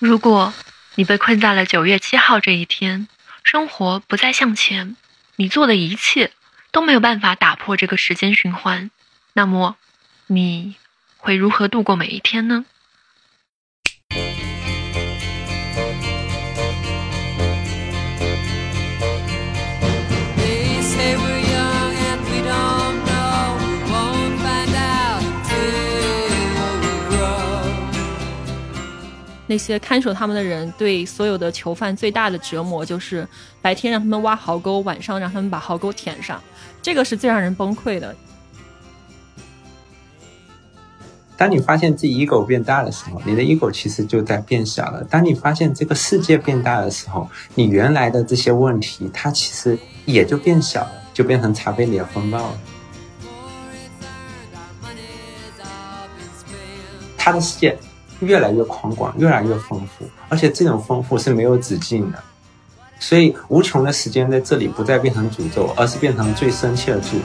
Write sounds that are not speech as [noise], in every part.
如果你被困在了九月七号这一天，生活不再向前，你做的一切都没有办法打破这个时间循环，那么你会如何度过每一天呢？那些看守他们的人对所有的囚犯最大的折磨，就是白天让他们挖壕沟，晚上让他们把壕沟填上，这个是最让人崩溃的。当你发现自己 ego 变大的时候，你的 ego 其实就在变小了。当你发现这个世界变大的时候，你原来的这些问题，它其实也就变小了，就变成茶杯里的风暴了。他的世界。越来越宽广，越来越丰富，而且这种丰富是没有止境的，所以无穷的时间在这里不再变成诅咒，而是变成最深切的祝福。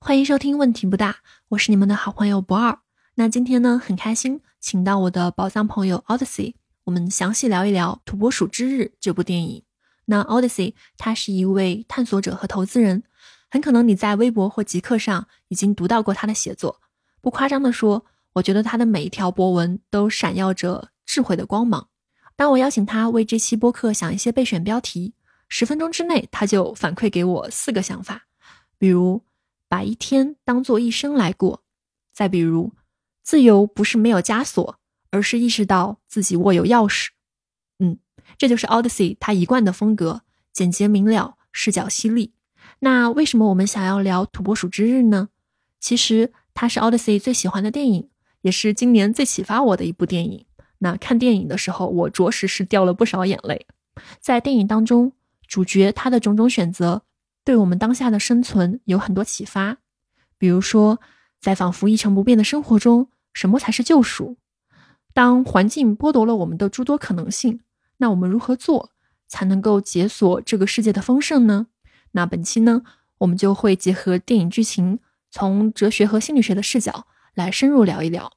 欢迎收听，问题不大，我是你们的好朋友不二。那今天呢，很开心，请到我的宝藏朋友 Odyssey。我们详细聊一聊《土拨鼠之日》这部电影。那 Odyssey 他是一位探索者和投资人，很可能你在微博或极客上已经读到过他的写作。不夸张的说，我觉得他的每一条博文都闪耀着智慧的光芒。当我邀请他为这期播客想一些备选标题，十分钟之内他就反馈给我四个想法，比如把一天当做一生来过，再比如自由不是没有枷锁。而是意识到自己握有钥匙，嗯，这就是 Odyssey 他一贯的风格，简洁明了，视角犀利。那为什么我们想要聊《土拨鼠之日》呢？其实它是 Odyssey 最喜欢的电影，也是今年最启发我的一部电影。那看电影的时候，我着实是掉了不少眼泪。在电影当中，主角他的种种选择，对我们当下的生存有很多启发。比如说，在仿佛一成不变的生活中，什么才是救赎？当环境剥夺了我们的诸多可能性，那我们如何做才能够解锁这个世界的丰盛呢？那本期呢，我们就会结合电影剧情，从哲学和心理学的视角来深入聊一聊。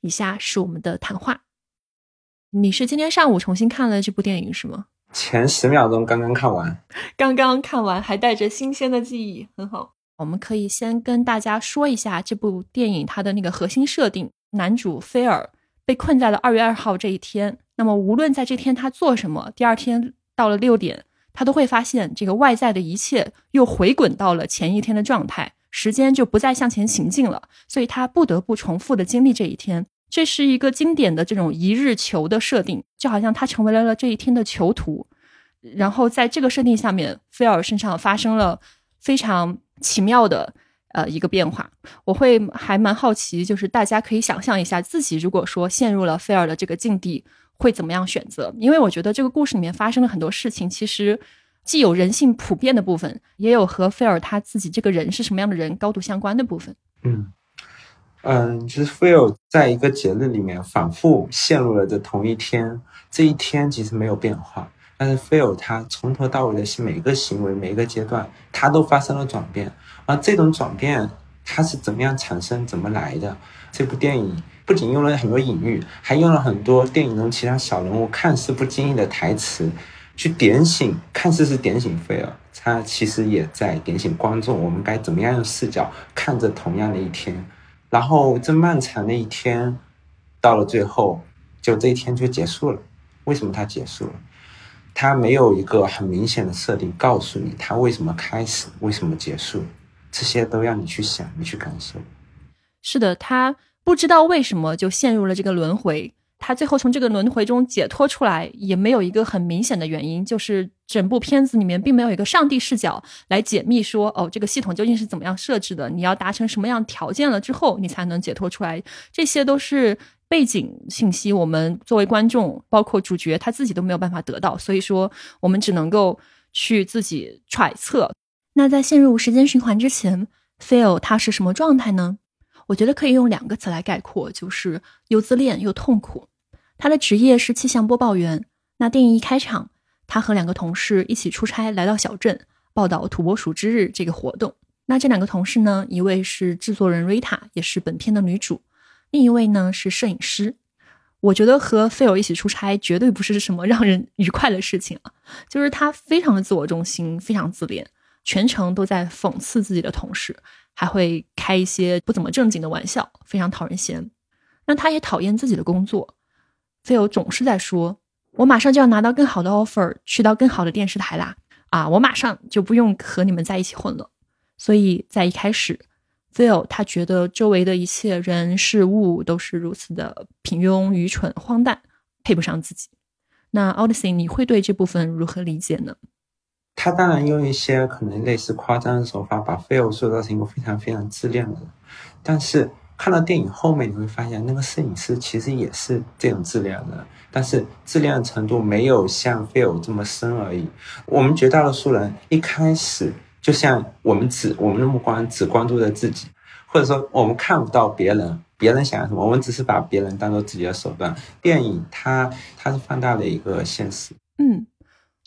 以下是我们的谈话。你是今天上午重新看了这部电影是吗？前十秒钟刚刚看完，[laughs] 刚刚看完还带着新鲜的记忆，很好。我们可以先跟大家说一下这部电影它的那个核心设定：男主菲尔。被困在了二月二号这一天，那么无论在这天他做什么，第二天到了六点，他都会发现这个外在的一切又回滚到了前一天的状态，时间就不再向前行进了，所以他不得不重复的经历这一天。这是一个经典的这种一日囚的设定，就好像他成为了了这一天的囚徒。然后在这个设定下面，菲尔身上发生了非常奇妙的。呃，一个变化，我会还蛮好奇，就是大家可以想象一下，自己如果说陷入了菲尔的这个境地，会怎么样选择？因为我觉得这个故事里面发生了很多事情，其实既有人性普遍的部分，也有和菲尔他自己这个人是什么样的人高度相关的部分。嗯嗯，就是菲尔在一个节日里面反复陷入了这同一天，这一天其实没有变化，但是菲尔他从头到尾的每个行为、每一个阶段，他都发生了转变。而这种转变，它是怎么样产生、怎么来的？这部电影不仅用了很多隐喻，还用了很多电影中其他小人物看似不经意的台词，去点醒，看似是点醒菲尔，他其实也在点醒观众，我们该怎么样用视角看着同样的一天。然后这漫长的一天，到了最后，就这一天就结束了。为什么它结束了？它没有一个很明显的设定告诉你它为什么开始，为什么结束。这些都让你去想，你去感受。是的，他不知道为什么就陷入了这个轮回，他最后从这个轮回中解脱出来，也没有一个很明显的原因。就是整部片子里面并没有一个上帝视角来解密，说哦，这个系统究竟是怎么样设置的？你要达成什么样条件了之后，你才能解脱出来？这些都是背景信息，我们作为观众，包括主角他自己都没有办法得到，所以说我们只能够去自己揣测。那在陷入时间循环之前，Phil 他是什么状态呢？我觉得可以用两个词来概括，就是又自恋又痛苦。他的职业是气象播报员。那电影一开场，他和两个同事一起出差来到小镇，报道土拨鼠之日这个活动。那这两个同事呢，一位是制作人瑞塔，也是本片的女主；另一位呢是摄影师。我觉得和菲尔一起出差绝对不是什么让人愉快的事情啊，就是他非常的自我中心，非常自恋，全程都在讽刺自己的同事，还会开一些不怎么正经的玩笑，非常讨人嫌。那他也讨厌自己的工作，菲尔总是在说：“我马上就要拿到更好的 offer，去到更好的电视台啦！啊，我马上就不用和你们在一起混了。”所以在一开始。Phil 他觉得周围的一切人事物都是如此的平庸、愚蠢、荒诞，配不上自己。那 Odyssey，你会对这部分如何理解呢？他当然用一些可能类似夸张的手法，把 Phil 塑造成一个非常非常自恋的人。但是看到电影后面，你会发现那个摄影师其实也是这种自恋的，但是自恋的程度没有像 Phil 这么深而已。我们绝大多数人一开始。就像我们只我们的目光只关注着自己，或者说我们看不到别人，别人想要什么，我们只是把别人当做自己的手段。电影它它是放大的一个现实。嗯，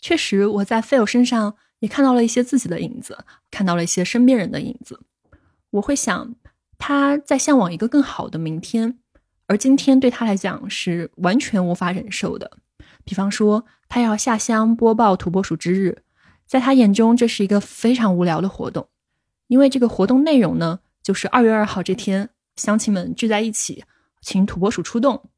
确实，我在 Phil 身上也看到了一些自己的影子，看到了一些身边人的影子。我会想，他在向往一个更好的明天，而今天对他来讲是完全无法忍受的。比方说，他要下乡播报土拨鼠之日。在他眼中，这是一个非常无聊的活动，因为这个活动内容呢，就是二月二号这天，乡亲们聚在一起，请土拨鼠出动。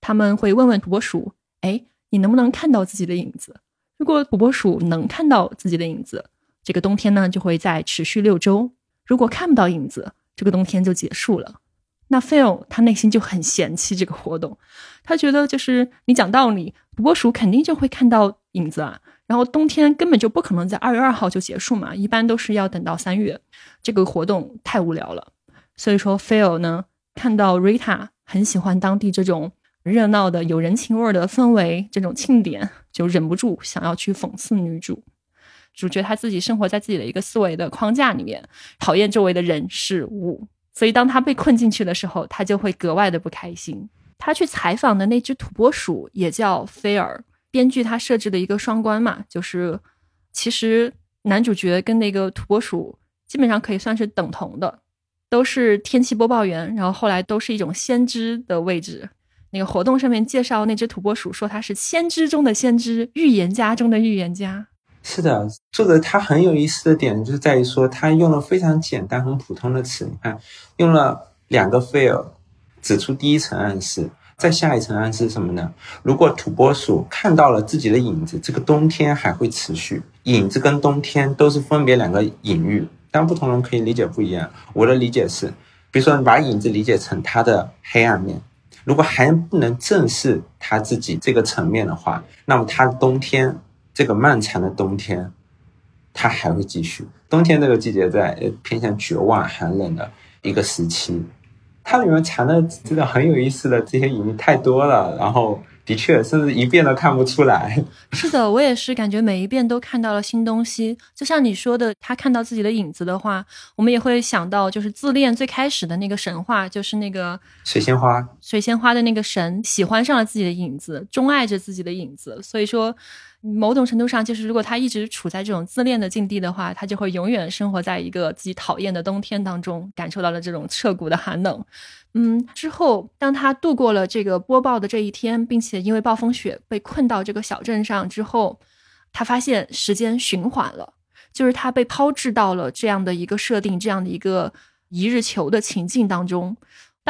他们会问问土拨鼠：“哎，你能不能看到自己的影子？”如果土拨鼠能看到自己的影子，这个冬天呢就会再持续六周；如果看不到影子，这个冬天就结束了。那 Phil 他内心就很嫌弃这个活动，他觉得就是你讲道理，土拨鼠肯定就会看到影子啊。然后冬天根本就不可能在二月二号就结束嘛，一般都是要等到三月。这个活动太无聊了，所以说 Phil 呢看到 Rita 很喜欢当地这种热闹的、有人情味的氛围，这种庆典，就忍不住想要去讽刺女主。主角他自己生活在自己的一个思维的框架里面，讨厌周围的人事物，所以当他被困进去的时候，他就会格外的不开心。他去采访的那只土拨鼠也叫菲尔。编剧他设置的一个双关嘛，就是其实男主角跟那个土拨鼠基本上可以算是等同的，都是天气播报员，然后后来都是一种先知的位置。那个活动上面介绍那只土拨鼠说它是先知中的先知，预言家中的预言家。是的，作者他很有意思的点就是在于说他用了非常简单、很普通的词，你看用了两个 fail，指出第一层暗示。再下一层暗示什么呢？如果土拨鼠看到了自己的影子，这个冬天还会持续。影子跟冬天都是分别两个隐喻，但不同人可以理解不一样。我的理解是，比如说你把影子理解成它的黑暗面，如果还不能正视他自己这个层面的话，那么他冬天这个漫长的冬天，他还会继续。冬天这个季节在偏向绝望、寒冷的一个时期。它里面藏的真的很有意思的这些隐喻太多了，然后的确甚至一遍都看不出来。[laughs] 是的，我也是感觉每一遍都看到了新东西。就像你说的，他看到自己的影子的话，我们也会想到就是自恋最开始的那个神话，就是那个水仙花，水仙花的那个神喜欢上了自己的影子，钟爱着自己的影子，所以说。某种程度上，就是如果他一直处在这种自恋的境地的话，他就会永远生活在一个自己讨厌的冬天当中，感受到了这种彻骨的寒冷。嗯，之后当他度过了这个播报的这一天，并且因为暴风雪被困到这个小镇上之后，他发现时间循环了，就是他被抛掷到了这样的一个设定，这样的一个一日球的情境当中。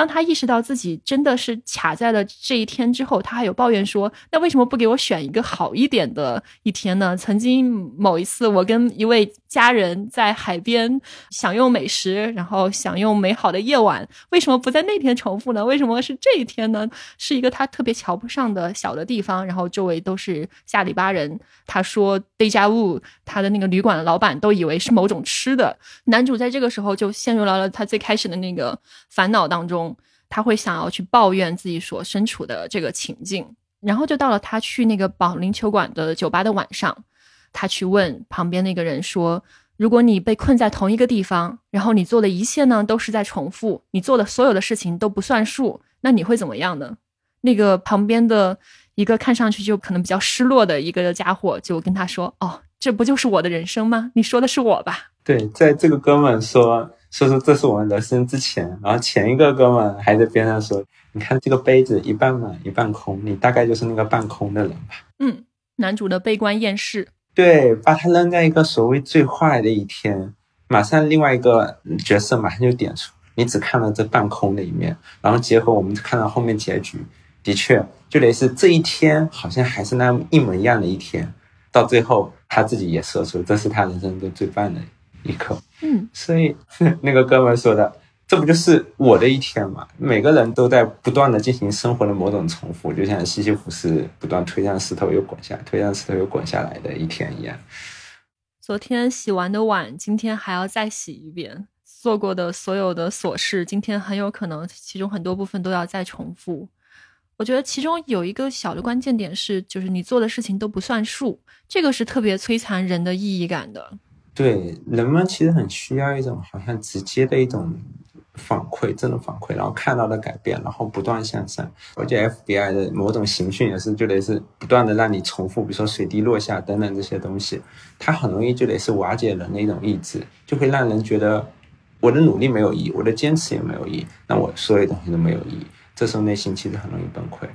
当他意识到自己真的是卡在了这一天之后，他还有抱怨说：“那为什么不给我选一个好一点的一天呢？”曾经某一次，我跟一位家人在海边享用美食，然后享用美好的夜晚，为什么不在那天重复呢？为什么是这一天呢？是一个他特别瞧不上的小的地方，然后周围都是下里巴人。他说：“Deja vu，他的那个旅馆的老板都以为是某种吃的。”男主在这个时候就陷入到了他最开始的那个烦恼当中。他会想要去抱怨自己所身处的这个情境，然后就到了他去那个保龄球馆的酒吧的晚上，他去问旁边那个人说：“如果你被困在同一个地方，然后你做的一切呢都是在重复，你做的所有的事情都不算数，那你会怎么样呢？”那个旁边的一个看上去就可能比较失落的一个家伙，就跟他说：“哦，这不就是我的人生吗？你说的是我吧？”对，在这个哥们说说说这是我们人生之前，然后前一个哥们还在边上说：“你看这个杯子一半满一半空，你大概就是那个半空的人吧。”嗯，男主的悲观厌世。对，把他扔在一个所谓最坏的一天，马上另外一个角色马上就点出，你只看了这半空的一面，然后结合我们看到后面结局，的确就类似这一天好像还是那一模一样的一天，到最后他自己也说出这是他人生中最棒的一刻。嗯，所以 [laughs] 那个哥们说的。这不就是我的一天吗？每个人都在不断的进行生活的某种重复，就像西西弗斯不断推向石头又滚下，推向石头又滚下来的一天一样。昨天洗完的碗，今天还要再洗一遍；做过的所有的琐事，今天很有可能其中很多部分都要再重复。我觉得其中有一个小的关键点是，就是你做的事情都不算数，这个是特别摧残人的意义感的。对，人们其实很需要一种好像直接的一种。反馈，真的反馈，然后看到的改变，然后不断向上。我觉得 FBI 的某种刑讯也是，就得是不断的让你重复，比如说水滴落下等等这些东西，它很容易就得是瓦解人的一种意志，就会让人觉得我的努力没有意义，我的坚持也没有意义，那我所有东西都没有意义，这时候内心其实很容易崩溃。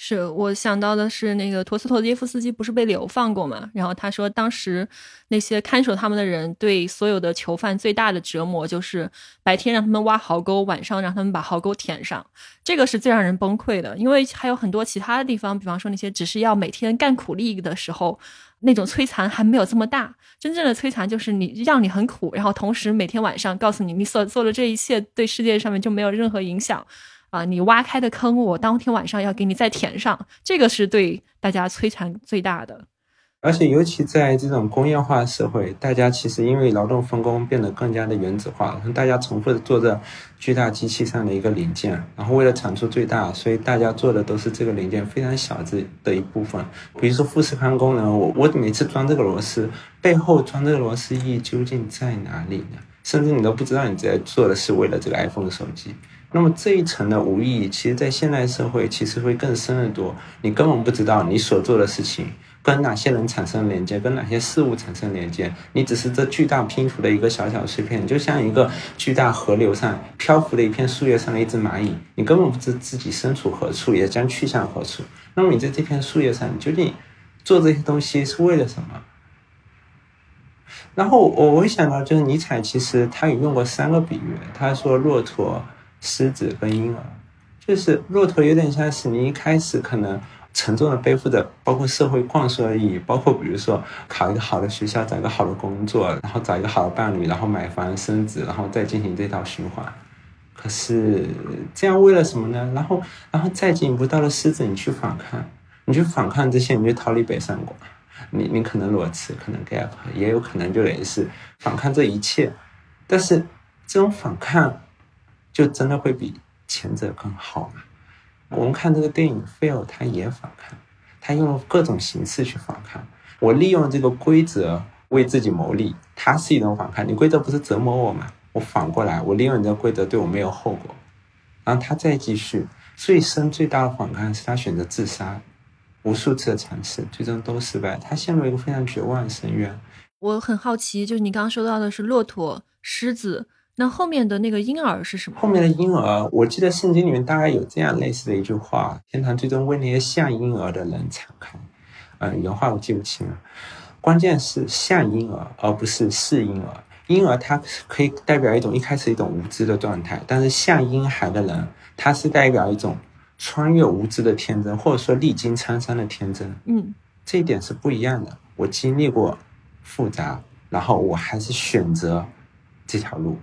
是我想到的是那个陀思妥耶夫斯基不是被流放过嘛？然后他说当时那些看守他们的人对所有的囚犯最大的折磨就是白天让他们挖壕沟，晚上让他们把壕沟填上。这个是最让人崩溃的，因为还有很多其他的地方，比方说那些只是要每天干苦力的时候，那种摧残还没有这么大。真正的摧残就是你让你很苦，然后同时每天晚上告诉你你所做的这一切对世界上面就没有任何影响。啊！你挖开的坑，我当天晚上要给你再填上，这个是对大家摧残最大的。而且，尤其在这种工业化社会，大家其实因为劳动分工变得更加的原子化了，大家重复的做着巨大机器上的一个零件，然后为了产出最大，所以大家做的都是这个零件非常小的的一部分。比如说富士康功能，我我每次装这个螺丝，背后装这个螺丝意义究竟在哪里呢？甚至你都不知道你在做的是为了这个 iPhone 手机。那么这一层的无意义，其实，在现代社会，其实会更深得多。你根本不知道你所做的事情跟哪些人产生连接，跟哪些事物产生连接。你只是这巨大拼图的一个小小碎片，就像一个巨大河流上漂浮的一片树叶上的一只蚂蚁，你根本不知自己身处何处，也将去向何处。那么你在这片树叶上，你究竟做这些东西是为了什么？然后我我会想到，就是尼采其实他也用过三个比喻，他说骆驼。狮子跟婴儿，就是骆驼，有点像是你一开始可能沉重的背负着，包括社会灌输的意义，包括比如说考一个好的学校，找一个好的工作，然后找一个好的伴侣，然后买房生子，然后再进行这套循环。可是这样为了什么呢？然后，然后再进一步到了狮子，你去反抗，你去反抗这些，你就逃离北上广，你你可能裸辞，可能 gap，也有可能就类似反抗这一切。但是这种反抗。就真的会比前者更好吗？我们看这个电影《Fail》，他也反抗，他用了各种形式去反抗。我利用这个规则为自己谋利，它是一种反抗。你规则不是折磨我吗？我反过来，我利用你的规则对我没有后果。然后他再继续，最深最大的反抗是他选择自杀，无数次的尝试，最终都失败。他陷入一个非常绝望的深渊。我很好奇，就是你刚刚说到的是骆驼、狮子。那后面的那个婴儿是什么？后面的婴儿，我记得圣经里面大概有这样类似的一句话：天堂最终为那些像婴儿的人敞开。嗯，原话我记不清了。关键是像婴儿，而不是是婴儿。婴儿它可以代表一种一开始一种无知的状态，但是像婴孩的人，他是代表一种穿越无知的天真，或者说历经沧桑的天真。嗯，这一点是不一样的。我经历过复杂，然后我还是选择这条路。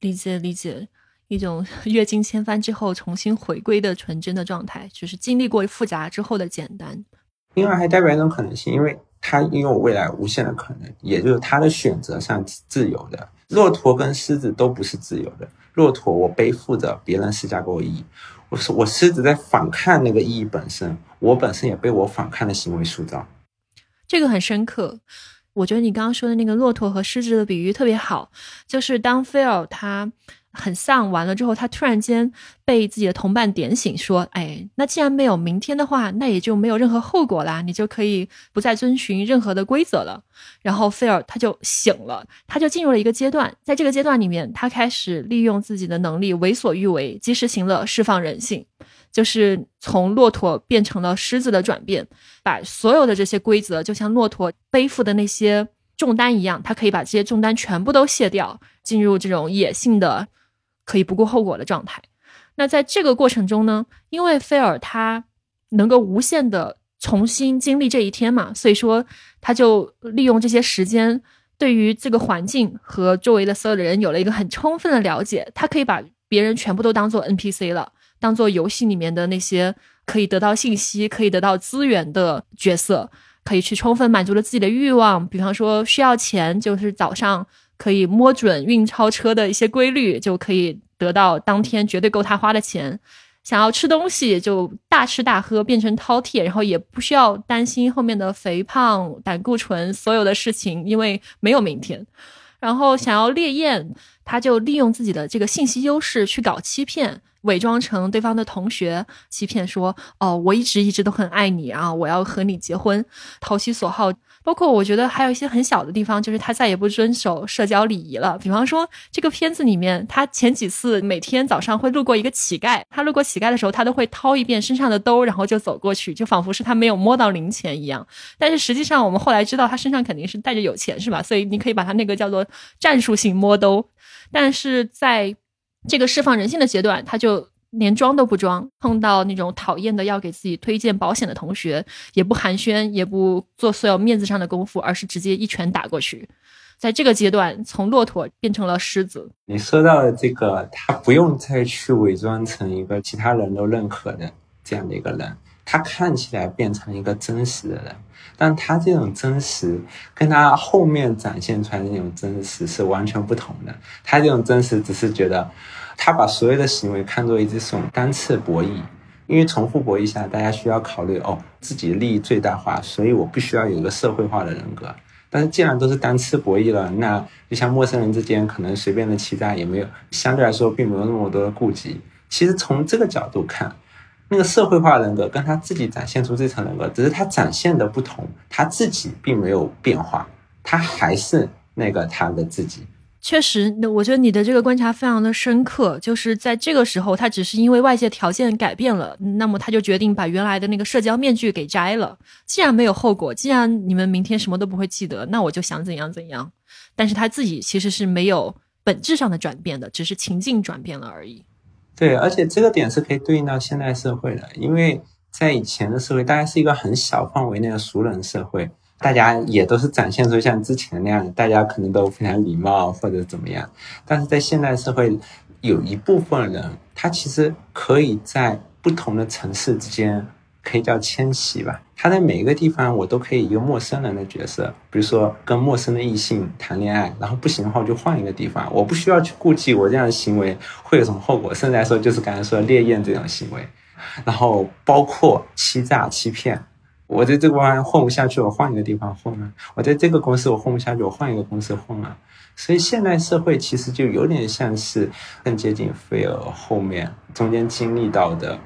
理解理解，一种 [laughs] 阅尽千帆之后重新回归的纯真的状态，就是经历过复杂之后的简单。另外还代表一种可能性，因为它拥有未来无限的可能，也就是它的选择上自由的。骆驼跟狮子都不是自由的。骆驼我背负着别人施加给我意义，我是我狮子在反抗那个意义本身，我本身也被我反抗的行为塑造。这个很深刻。我觉得你刚刚说的那个骆驼和狮子的比喻特别好，就是当菲尔他很丧，完了之后，他突然间被自己的同伴点醒，说：“哎，那既然没有明天的话，那也就没有任何后果啦，你就可以不再遵循任何的规则了。”然后菲尔他就醒了，他就进入了一个阶段，在这个阶段里面，他开始利用自己的能力为所欲为，及时行乐，释放人性，就是从骆驼变成了狮子的转变，把所有的这些规则，就像骆驼背负的那些重担一样，他可以把这些重担全部都卸掉，进入这种野性的。可以不顾后果的状态。那在这个过程中呢，因为菲尔他能够无限的重新经历这一天嘛，所以说他就利用这些时间，对于这个环境和周围的所有的人有了一个很充分的了解。他可以把别人全部都当做 NPC 了，当做游戏里面的那些可以得到信息、可以得到资源的角色，可以去充分满足了自己的欲望。比方说需要钱，就是早上。可以摸准运钞车的一些规律，就可以得到当天绝对够他花的钱。想要吃东西，就大吃大喝，变成饕餮，然后也不需要担心后面的肥胖、胆固醇所有的事情，因为没有明天。然后想要猎艳，他就利用自己的这个信息优势去搞欺骗。伪装成对方的同学，欺骗说：“哦，我一直一直都很爱你啊，我要和你结婚，投其所好。”包括我觉得还有一些很小的地方，就是他再也不遵守社交礼仪了。比方说，这个片子里面，他前几次每天早上会路过一个乞丐，他路过乞丐的时候，他都会掏一遍身上的兜，然后就走过去，就仿佛是他没有摸到零钱一样。但是实际上，我们后来知道他身上肯定是带着有钱，是吧？所以你可以把他那个叫做战术性摸兜。但是在这个释放人性的阶段，他就连装都不装，碰到那种讨厌的要给自己推荐保险的同学，也不寒暄，也不做所有面子上的功夫，而是直接一拳打过去。在这个阶段，从骆驼变成了狮子。你说到的这个，他不用再去伪装成一个其他人都认可的这样的一个人，他看起来变成一个真实的人。但他这种真实，跟他后面展现出来的那种真实是完全不同的。他这种真实只是觉得，他把所有的行为看作一种单次博弈，因为重复博弈下，大家需要考虑哦自己的利益最大化，所以我必须要有一个社会化的人格。但是既然都是单次博弈了，那就像陌生人之间可能随便的欺诈也没有，相对来说并没有那么多的顾忌。其实从这个角度看。那个社会化人格跟他自己展现出这层人格，只是他展现的不同，他自己并没有变化，他还是那个他的自己。确实，那我觉得你的这个观察非常的深刻，就是在这个时候，他只是因为外界条件改变了，那么他就决定把原来的那个社交面具给摘了。既然没有后果，既然你们明天什么都不会记得，那我就想怎样怎样。但是他自己其实是没有本质上的转变的，只是情境转变了而已。对，而且这个点是可以对应到现代社会的，因为在以前的社会，大家是一个很小范围内的熟人社会，大家也都是展现出像之前那样，大家可能都非常礼貌或者怎么样。但是在现代社会，有一部分人，他其实可以在不同的城市之间。可以叫迁徙吧。他在每一个地方，我都可以一个陌生人的角色，比如说跟陌生的异性谈恋爱，然后不行的话，我就换一个地方。我不需要去顾忌我这样的行为会有什么后果。甚至来说，就是刚才说的烈焰这种行为，然后包括欺诈、欺骗。我在这个地方混不下去，我换一个地方混啊。我在这个公司我混不下去，我换一个公司混啊。所以现代社会其实就有点像是更接近菲尔后面中间经历到的。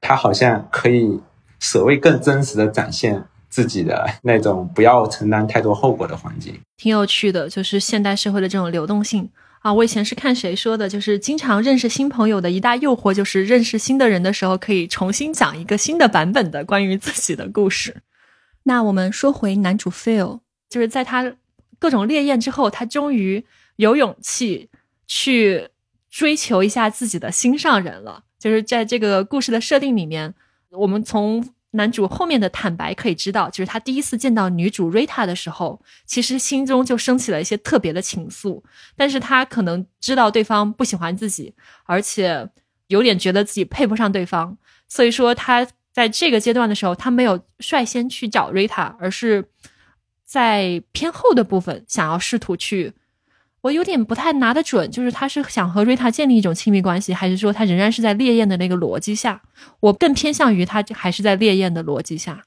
他好像可以所谓更真实的展现自己的那种不要承担太多后果的环境，挺有趣的。就是现代社会的这种流动性啊，我以前是看谁说的，就是经常认识新朋友的一大诱惑，就是认识新的人的时候可以重新讲一个新的版本的关于自己的故事。那我们说回男主 Phil，就是在他各种烈焰之后，他终于有勇气去追求一下自己的心上人了。就是在这个故事的设定里面，我们从男主后面的坦白可以知道，就是他第一次见到女主瑞塔的时候，其实心中就升起了一些特别的情愫。但是他可能知道对方不喜欢自己，而且有点觉得自己配不上对方，所以说他在这个阶段的时候，他没有率先去找瑞塔，而是在偏后的部分想要试图去。我有点不太拿得准，就是他是想和瑞塔建立一种亲密关系，还是说他仍然是在烈焰的那个逻辑下？我更偏向于他还是在烈焰的逻辑下。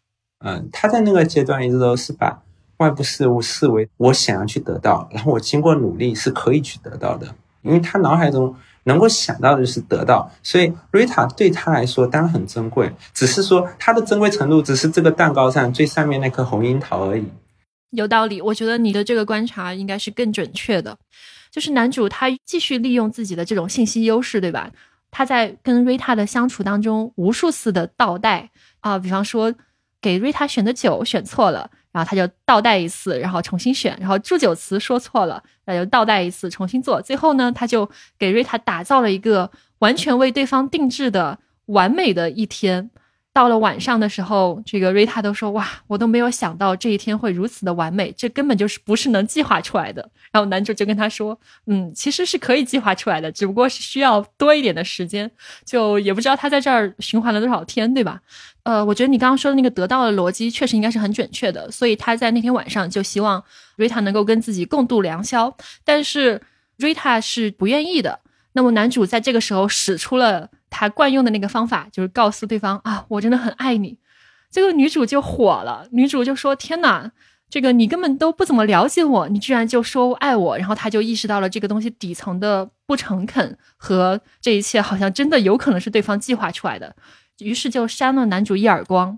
嗯，他在那个阶段一直都是把外部事物视为我想要去得到，然后我经过努力是可以去得到的。因为他脑海中能够想到的就是得到，所以瑞塔对他来说当然很珍贵，只是说它的珍贵程度只是这个蛋糕上最上面那颗红樱桃而已。有道理，我觉得你的这个观察应该是更准确的。就是男主他继续利用自己的这种信息优势，对吧？他在跟瑞塔的相处当中，无数次的倒带啊，比方说给瑞塔选的酒选错了，然后他就倒带一次，然后重新选，然后祝酒词说错了，那就倒带一次，重新做。最后呢，他就给瑞塔打造了一个完全为对方定制的完美的一天。到了晚上的时候，这个瑞塔都说：“哇，我都没有想到这一天会如此的完美，这根本就是不是能计划出来的。”然后男主就跟他说：“嗯，其实是可以计划出来的，只不过是需要多一点的时间。就也不知道他在这儿循环了多少天，对吧？呃，我觉得你刚刚说的那个得到的逻辑确实应该是很准确的。所以他在那天晚上就希望瑞塔能够跟自己共度良宵，但是瑞塔是不愿意的。那么男主在这个时候使出了。他惯用的那个方法就是告诉对方啊，我真的很爱你。这个女主就火了，女主就说：“天哪，这个你根本都不怎么了解我，你居然就说爱我。”然后他就意识到了这个东西底层的不诚恳和这一切好像真的有可能是对方计划出来的，于是就扇了男主一耳光。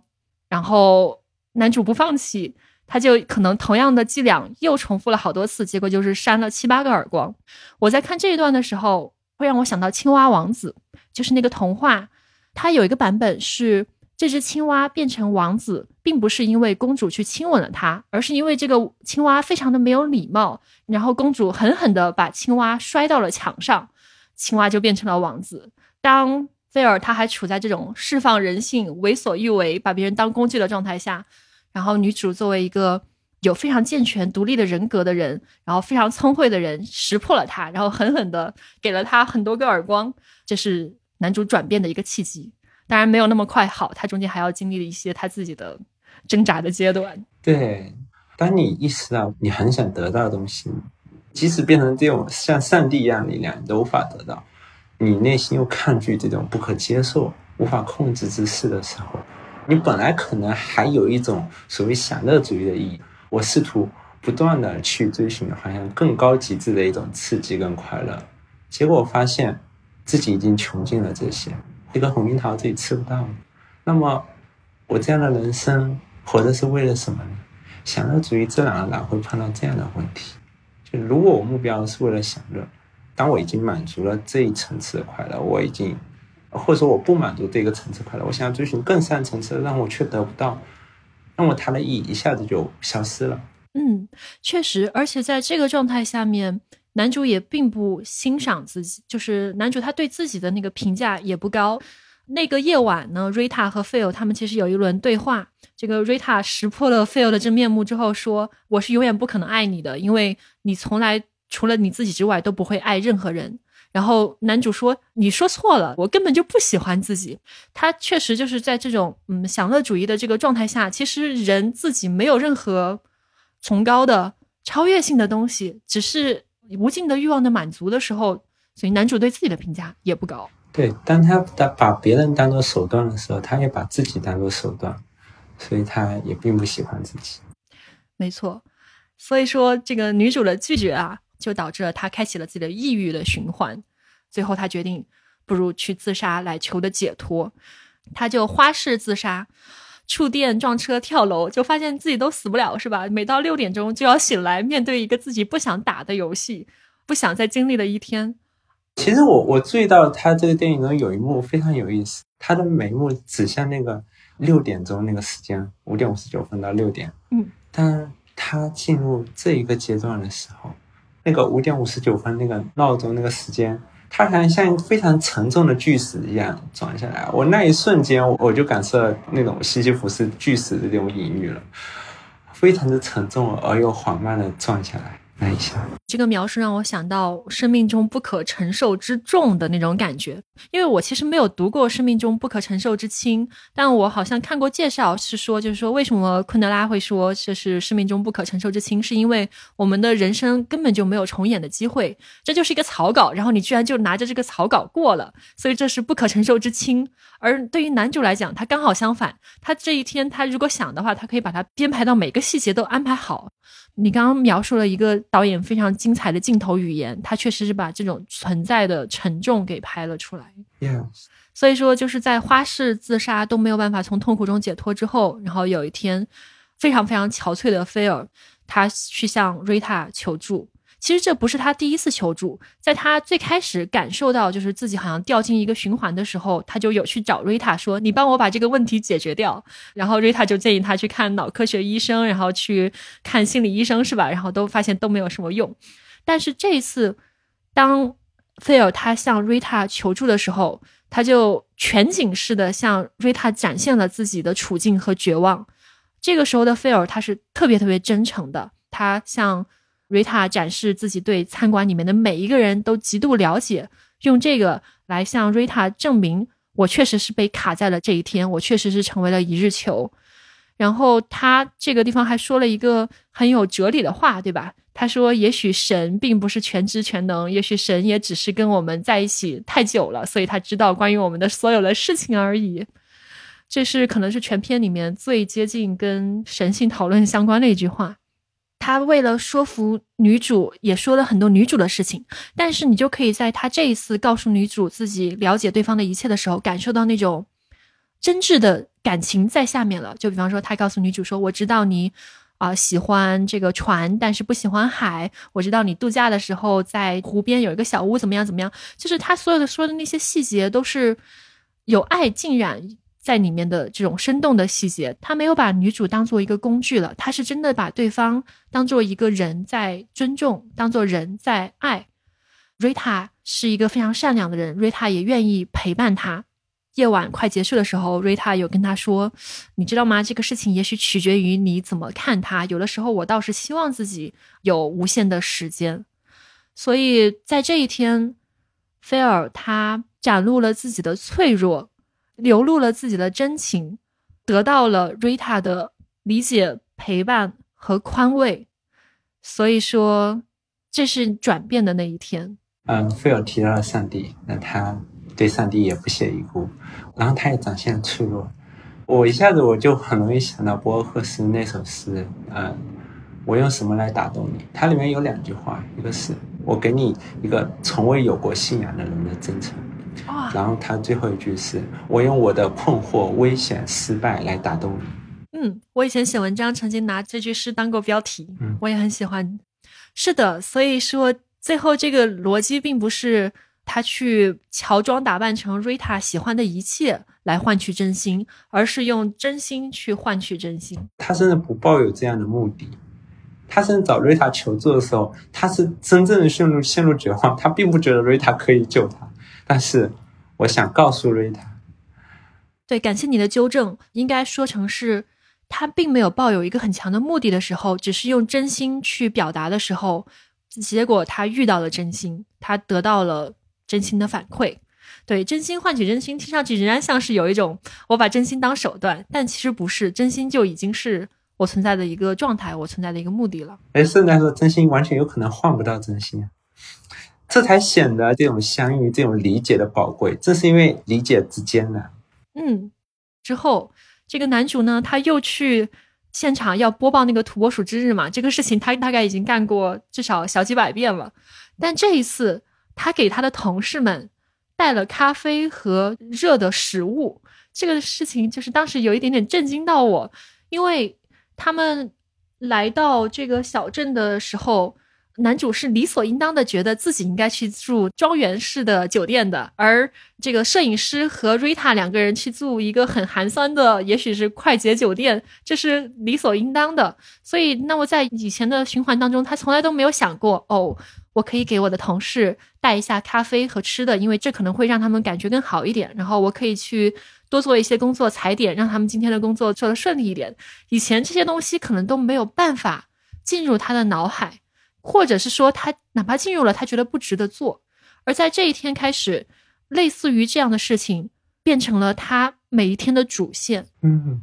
然后男主不放弃，他就可能同样的伎俩又重复了好多次，结果就是扇了七八个耳光。我在看这一段的时候。会让我想到青蛙王子，就是那个童话，它有一个版本是这只青蛙变成王子，并不是因为公主去亲吻了它，而是因为这个青蛙非常的没有礼貌，然后公主狠狠的把青蛙摔到了墙上，青蛙就变成了王子。当菲尔他还处在这种释放人性、为所欲为、把别人当工具的状态下，然后女主作为一个。有非常健全、独立的人格的人，然后非常聪慧的人识破了他，然后狠狠的给了他很多个耳光，这是男主转变的一个契机。当然没有那么快好，他中间还要经历了一些他自己的挣扎的阶段。对，当你意识到你很想得到的东西，即使变成这种像上帝一样力量，你都无法得到，你内心又抗拒这种不可接受、无法控制之事的时候，你本来可能还有一种所谓享乐主义的意义。我试图不断的去追寻好像更高极致的一种刺激跟快乐，结果发现自己已经穷尽了这些，一个红樱桃自己吃不到。那么我这样的人生活着是为了什么呢？享乐主义自然而然会碰到这样的问题：就如果我目标是为了享乐，当我已经满足了这一层次的快乐，我已经或者说我不满足这个层次快乐，我想要追寻更上层次的，但我却得不到。那么它的意义一下子就消失了。嗯，确实，而且在这个状态下面，男主也并不欣赏自己，就是男主他对自己的那个评价也不高。那个夜晚呢，瑞塔和费尔他们其实有一轮对话。这个瑞塔识破了费尔的真面目之后说：“我是永远不可能爱你的，因为你从来除了你自己之外都不会爱任何人。”然后男主说：“你说错了，我根本就不喜欢自己。”他确实就是在这种嗯享乐主义的这个状态下，其实人自己没有任何崇高的、超越性的东西，只是无尽的欲望的满足的时候，所以男主对自己的评价也不高。对，当他把把别人当做手段的时候，他也把自己当做手段，所以他也并不喜欢自己。没错，所以说这个女主的拒绝啊。就导致了他开启了自己的抑郁的循环，最后他决定不如去自杀来求得解脱，他就花式自杀，触电撞车跳楼，就发现自己都死不了，是吧？每到六点钟就要醒来，面对一个自己不想打的游戏，不想再经历的一天。其实我我注意到他这个电影中有一幕非常有意思，他的每一幕指向那个六点钟那个时间，五点五十九分到六点。嗯，当他进入这一个阶段的时候。那个五点五十九分那个闹钟那个时间，它好像像一个非常沉重的巨石一样转下来。我那一瞬间，我就感受到那种西西弗斯巨石的这种隐喻了，非常的沉重而又缓慢的转下来。那一下，这个描述让我想到生命中不可承受之重的那种感觉。因为我其实没有读过《生命中不可承受之轻》，但我好像看过介绍，是说就是说为什么昆德拉会说这是生命中不可承受之轻，是因为我们的人生根本就没有重演的机会，这就是一个草稿，然后你居然就拿着这个草稿过了，所以这是不可承受之轻。而对于男主来讲，他刚好相反，他这一天他如果想的话，他可以把它编排到每个细节都安排好。你刚刚描述了一个导演非常精彩的镜头语言，他确实是把这种存在的沉重给拍了出来。Yeah，所以说就是在花式自杀都没有办法从痛苦中解脱之后，然后有一天，非常非常憔悴的菲尔，他去向瑞塔求助。其实这不是他第一次求助，在他最开始感受到就是自己好像掉进一个循环的时候，他就有去找瑞塔说：“你帮我把这个问题解决掉。”然后瑞塔就建议他去看脑科学医生，然后去看心理医生，是吧？然后都发现都没有什么用。但是这一次，当菲尔他向瑞塔求助的时候，他就全景式的向瑞塔展现了自己的处境和绝望。这个时候的菲尔他是特别特别真诚的，他向。瑞塔展示自己对餐馆里面的每一个人都极度了解，用这个来向瑞塔证明我确实是被卡在了这一天，我确实是成为了一日球。然后他这个地方还说了一个很有哲理的话，对吧？他说：“也许神并不是全知全能，也许神也只是跟我们在一起太久了，所以他知道关于我们的所有的事情而已。”这是可能是全篇里面最接近跟神性讨论相关的一句话。他为了说服女主，也说了很多女主的事情，但是你就可以在他这一次告诉女主自己了解对方的一切的时候，感受到那种真挚的感情在下面了。就比方说，他告诉女主说：“我知道你啊喜欢这个船，但是不喜欢海。我知道你度假的时候在湖边有一个小屋，怎么样怎么样。”就是他所有的说的那些细节都是有爱浸染。在里面的这种生动的细节，他没有把女主当做一个工具了，他是真的把对方当做一个人在尊重，当做人在爱。瑞塔是一个非常善良的人，瑞塔也愿意陪伴他。夜晚快结束的时候，瑞塔有跟他说：“你知道吗？这个事情也许取决于你怎么看他。有的时候，我倒是希望自己有无限的时间。”所以在这一天，菲尔他展露了自己的脆弱。流露了自己的真情，得到了瑞塔的理解、陪伴和宽慰，所以说这是转变的那一天。嗯，菲尔提到了上帝，那他对上帝也不屑一顾，然后他也展现了脆弱。我一下子我就很容易想到博尔赫斯那首诗，嗯，我用什么来打动你？它里面有两句话，一个是我给你一个从未有过信仰的人的真诚。然后他最后一句是：“我用我的困惑、危险、失败来打动你。”嗯，我以前写文章曾经拿这句诗当过标题，嗯，我也很喜欢。是的，所以说最后这个逻辑并不是他去乔装打扮成瑞塔喜欢的一切来换取真心，而是用真心去换取真心。他甚至不抱有这样的目的。他甚至找瑞塔求助的时候，他是真正的陷入陷入绝望，他并不觉得瑞塔可以救他。但是，我想告诉瑞塔，对，感谢你的纠正，应该说成是他并没有抱有一个很强的目的的时候，只是用真心去表达的时候，结果他遇到了真心，他得到了真心的反馈。对，真心换取真心，听上去仍然像是有一种我把真心当手段，但其实不是，真心就已经是我存在的一个状态，我存在的一个目的了。哎，甚至来说，真心完全有可能换不到真心。这才显得这种相遇、这种理解的宝贵。正是因为理解之艰难。嗯，之后这个男主呢，他又去现场要播报那个土拨鼠之日嘛。这个事情他大概已经干过至少小几百遍了。但这一次，他给他的同事们带了咖啡和热的食物。这个事情就是当时有一点点震惊到我，因为他们来到这个小镇的时候。男主是理所应当的觉得自己应该去住庄园式的酒店的，而这个摄影师和瑞塔两个人去住一个很寒酸的，也许是快捷酒店，这是理所应当的。所以，那么在以前的循环当中，他从来都没有想过，哦，我可以给我的同事带一下咖啡和吃的，因为这可能会让他们感觉更好一点。然后，我可以去多做一些工作踩点，让他们今天的工作做得顺利一点。以前这些东西可能都没有办法进入他的脑海。或者是说，他哪怕进入了，他觉得不值得做。而在这一天开始，类似于这样的事情变成了他每一天的主线。嗯，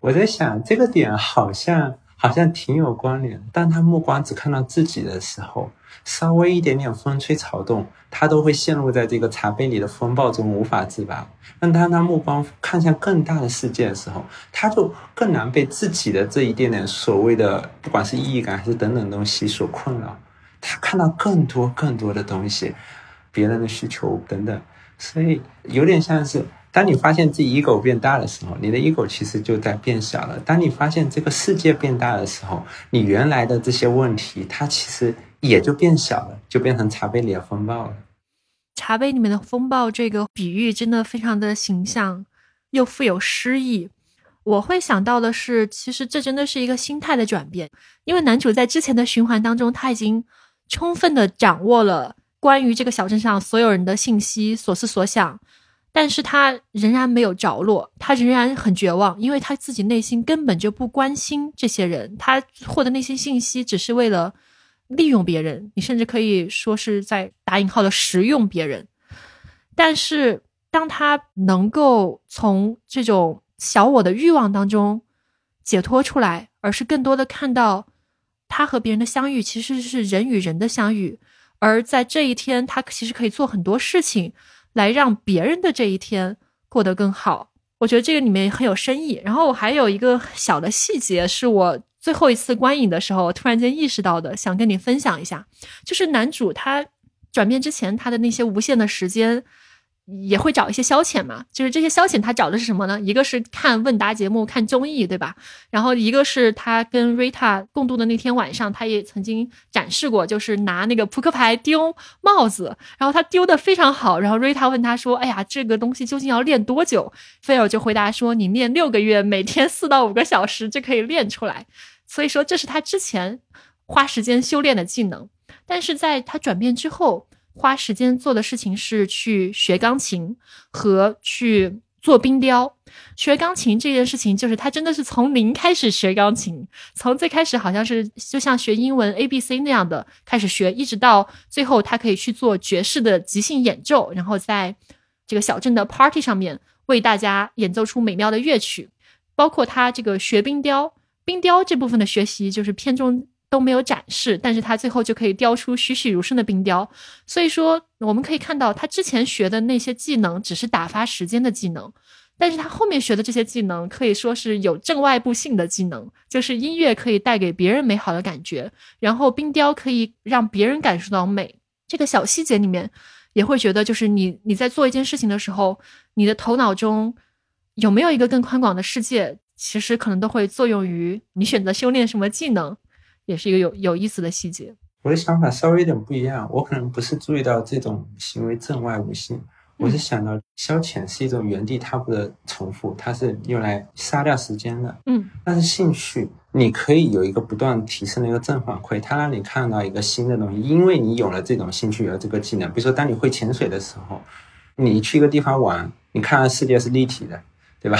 我在想这个点好像好像挺有关联。当他目光只看到自己的时候。稍微一点点风吹草动，他都会陷入在这个茶杯里的风暴中无法自拔。但当他目光看向更大的世界的时候，他就更难被自己的这一点点所谓的，不管是意义感还是等等东西所困扰。他看到更多更多的东西，别人的需求等等，所以有点像是。当你发现自己 ego 变大的时候，你的 ego 其实就在变小了。当你发现这个世界变大的时候，你原来的这些问题，它其实也就变小了，就变成茶杯里的风暴了。茶杯里面的风暴这个比喻真的非常的形象，又富有诗意。我会想到的是，其实这真的是一个心态的转变，因为男主在之前的循环当中，他已经充分的掌握了关于这个小镇上所有人的信息、所思所想。但是他仍然没有着落，他仍然很绝望，因为他自己内心根本就不关心这些人，他获得那些信息只是为了利用别人，你甚至可以说是在打引号的食用别人。但是当他能够从这种小我的欲望当中解脱出来，而是更多的看到他和别人的相遇其实是人与人的相遇，而在这一天，他其实可以做很多事情。来让别人的这一天过得更好，我觉得这个里面很有深意。然后我还有一个小的细节，是我最后一次观影的时候突然间意识到的，想跟你分享一下，就是男主他转变之前他的那些无限的时间。也会找一些消遣嘛，就是这些消遣他找的是什么呢？一个是看问答节目、看综艺，对吧？然后一个是他跟 Rita 共度的那天晚上，他也曾经展示过，就是拿那个扑克牌丢帽子，然后他丢的非常好。然后 Rita 问他说：“哎呀，这个东西究竟要练多久？”菲尔就回答说：“你练六个月，每天四到五个小时就可以练出来。”所以说这是他之前花时间修炼的技能，但是在他转变之后。花时间做的事情是去学钢琴和去做冰雕。学钢琴这件事情，就是他真的是从零开始学钢琴，从最开始好像是就像学英文 A B C 那样的开始学，一直到最后他可以去做爵士的即兴演奏，然后在这个小镇的 party 上面为大家演奏出美妙的乐曲。包括他这个学冰雕，冰雕这部分的学习就是片中。都没有展示，但是他最后就可以雕出栩栩如生的冰雕。所以说，我们可以看到他之前学的那些技能只是打发时间的技能，但是他后面学的这些技能可以说是有正外部性的技能，就是音乐可以带给别人美好的感觉，然后冰雕可以让别人感受到美。这个小细节里面，也会觉得就是你你在做一件事情的时候，你的头脑中有没有一个更宽广的世界，其实可能都会作用于你选择修炼什么技能。也是一个有有意思的细节。我的想法稍微有点不一样，我可能不是注意到这种行为正外无性，我是想到消遣是一种原地踏步的重复，它是用来杀掉时间的。嗯，但是兴趣你可以有一个不断提升的一个正反馈，它让你看到一个新的东西，因为你有了这种兴趣，有了这个技能。比如说，当你会潜水的时候，你去一个地方玩，你看到世界是立体的，对吧？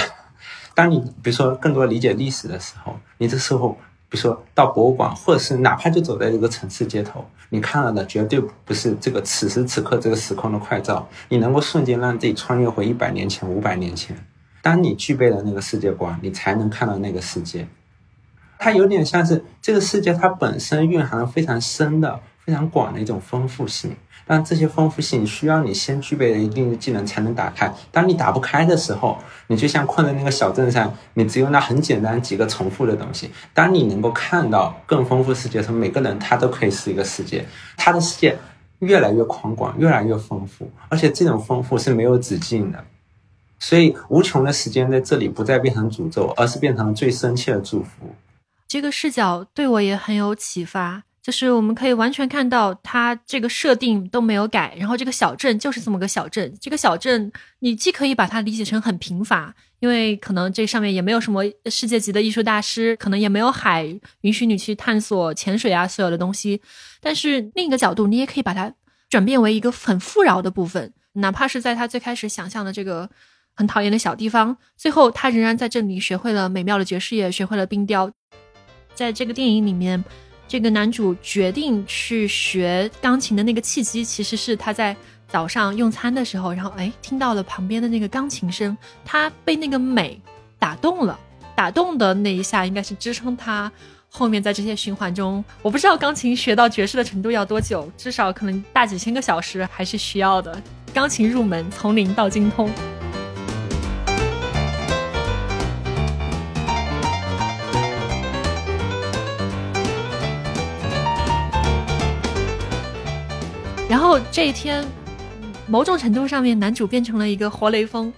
当你比如说更多理解历史的时候，你这时候。比如说到博物馆，或者是哪怕就走在这个城市街头，你看到的绝对不是这个此时此刻这个时空的快照，你能够瞬间让自己穿越回一百年前、五百年前。当你具备了那个世界观，你才能看到那个世界。它有点像是这个世界，它本身蕴含了非常深的、非常广的一种丰富性。但这些丰富性需要你先具备了一定的技能才能打开。当你打不开的时候，你就像困在那个小镇上，你只有那很简单几个重复的东西。当你能够看到更丰富世界的时候，每个人他都可以是一个世界，他的世界越来越宽广，越来越丰富，而且这种丰富是没有止境的。所以无穷的时间在这里不再变成诅咒，而是变成了最深切的祝福。这个视角对我也很有启发。就是我们可以完全看到，它这个设定都没有改，然后这个小镇就是这么个小镇。这个小镇，你既可以把它理解成很贫乏，因为可能这上面也没有什么世界级的艺术大师，可能也没有海允许你去探索潜水啊，所有的东西。但是另一个角度，你也可以把它转变为一个很富饶的部分，哪怕是在他最开始想象的这个很讨厌的小地方，最后他仍然在这里学会了美妙的爵士乐，学会了冰雕。在这个电影里面。这个男主决定去学钢琴的那个契机，其实是他在早上用餐的时候，然后哎听到了旁边的那个钢琴声，他被那个美打动了，打动的那一下应该是支撑他后面在这些循环中。我不知道钢琴学到爵士的程度要多久，至少可能大几千个小时还是需要的。钢琴入门，从零到精通。这一天，某种程度上面，男主变成了一个活雷锋，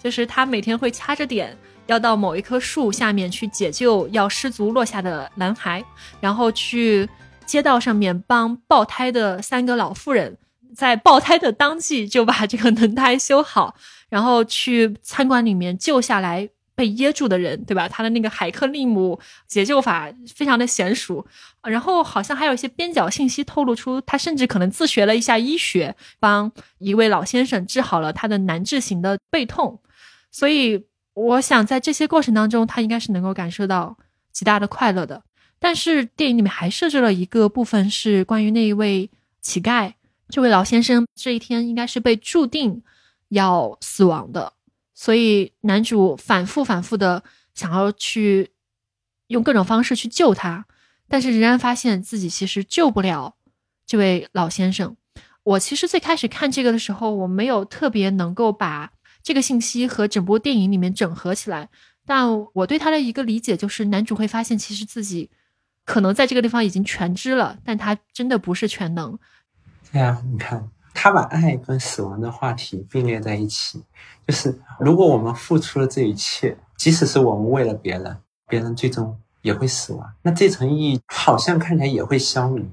就是他每天会掐着点，要到某一棵树下面去解救要失足落下的男孩，然后去街道上面帮爆胎的三个老妇人，在爆胎的当季就把这个轮胎修好，然后去餐馆里面救下来。被噎住的人，对吧？他的那个海克利姆解救法非常的娴熟，然后好像还有一些边角信息透露出，他甚至可能自学了一下医学，帮一位老先生治好了他的难治型的背痛。所以，我想在这些过程当中，他应该是能够感受到极大的快乐的。但是，电影里面还设置了一个部分是关于那一位乞丐，这位老先生这一天应该是被注定要死亡的。所以男主反复反复的想要去用各种方式去救他，但是仍然发现自己其实救不了这位老先生。我其实最开始看这个的时候，我没有特别能够把这个信息和整部电影里面整合起来。但我对他的一个理解就是，男主会发现其实自己可能在这个地方已经全知了，但他真的不是全能。对啊，你看。他把爱跟死亡的话题并列在一起，就是如果我们付出了这一切，即使是我们为了别人，别人最终也会死亡，那这层意义好像看起来也会消弭。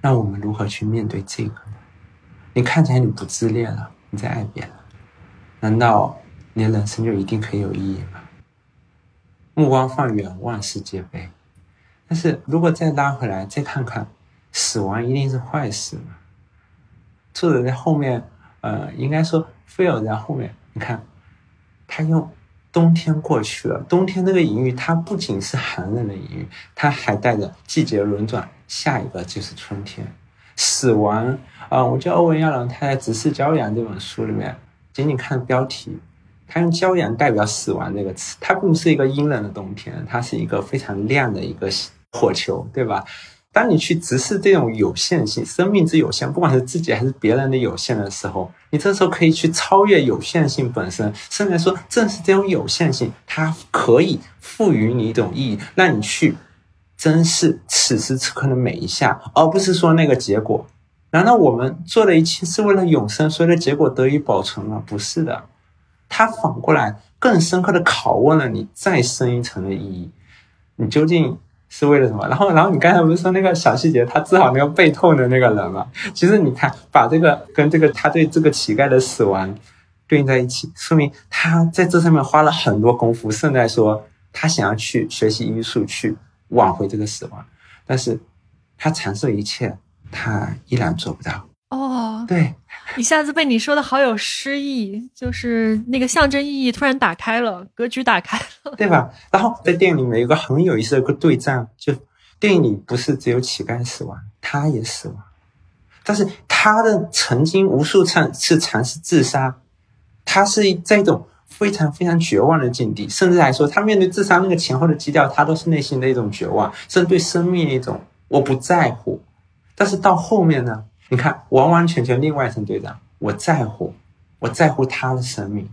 那我们如何去面对这个呢？你看起来你不自恋了，你在爱别人，难道你的人生就一定可以有意义吗？目光放远，万事皆悲。但是如果再拉回来，再看看，死亡一定是坏事吗？作者在后面，呃，应该说菲尔在后面。你看，他用冬天过去了，冬天那个隐喻，它不仅是寒冷的隐喻，它还带着季节轮转，下一个就是春天。死亡啊，我叫欧文亚郎，他在《直视骄阳》这本书里面，仅仅看标题，他用骄阳代表死亡这个词，它并不是一个阴冷的冬天，它是一个非常亮的一个火球，对吧？当你去直视这种有限性，生命之有限，不管是自己还是别人的有限的时候，你这时候可以去超越有限性本身，甚至说，正是这种有限性，它可以赋予你一种意义，让你去珍视此时此刻的每一下，而不是说那个结果。难道我们做的一切是为了永生，所有的结果得以保存吗？不是的，它反过来更深刻的拷问了你再深一层的意义，你究竟？是为了什么？然后，然后你刚才不是说那个小细节，他治好那个背痛的那个人吗？其实你看，把这个跟这个他对这个乞丐的死亡对应在一起，说明他在这上面花了很多功夫，甚至说他想要去学习医术去挽回这个死亡，但是他尝试一切，他依然做不到。哦，对。[laughs] 一下子被你说的好有诗意，就是那个象征意义突然打开了，格局打开了，对吧？然后在电影里面有个很有意思的一个对战，就电影里不是只有乞丐死亡，他也死亡，但是他的曾经无数次是尝试自杀，他是在一种非常非常绝望的境地，甚至来说，他面对自杀那个前后的基调，他都是内心的一种绝望，甚至对生命的一种我不在乎。但是到后面呢？你看，完完全全另外一层对战。我在乎，我在乎他的生命，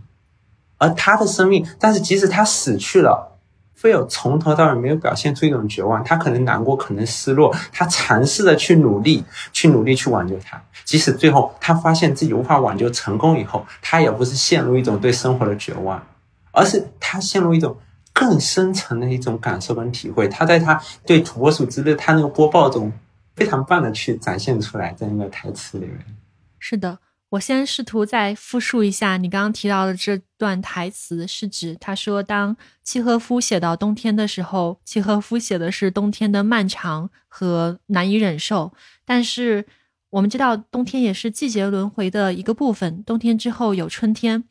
而他的生命，但是即使他死去了，菲尔从头到尾没有表现出一种绝望。他可能难过，可能失落，他尝试的去努力，去努力去挽救他。即使最后他发现自己无法挽救成功以后，他也不是陷入一种对生活的绝望，而是他陷入一种更深层的一种感受跟体会。他在他对土拨鼠之类他那个播报中。非常棒的去展现出来，在那个台词里面。是的，我先试图再复述一下你刚刚提到的这段台词，是指他说，当契诃夫写到冬天的时候，契诃夫写的是冬天的漫长和难以忍受。但是我们知道，冬天也是季节轮回的一个部分，冬天之后有春天。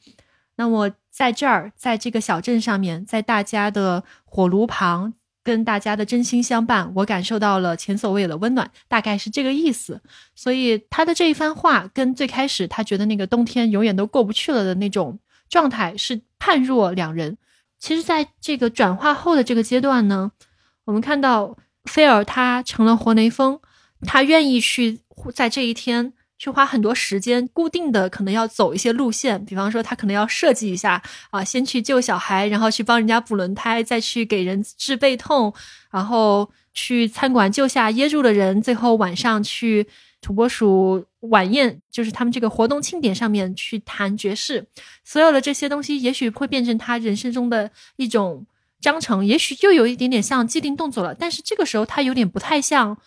那么在这儿，在这个小镇上面，在大家的火炉旁。跟大家的真心相伴，我感受到了前所未有的温暖，大概是这个意思。所以他的这一番话，跟最开始他觉得那个冬天永远都过不去了的那种状态是判若两人。其实，在这个转化后的这个阶段呢，我们看到菲尔他成了活雷锋，他愿意去在这一天。去花很多时间，固定的可能要走一些路线，比方说他可能要设计一下啊，先去救小孩，然后去帮人家补轮胎，再去给人治背痛，然后去餐馆救下噎住的人，最后晚上去土拨鼠晚宴，就是他们这个活动庆典上面去弹爵士，所有的这些东西也许会变成他人生中的一种章程，也许就有一点点像既定动作了。但是这个时候，他有点不太像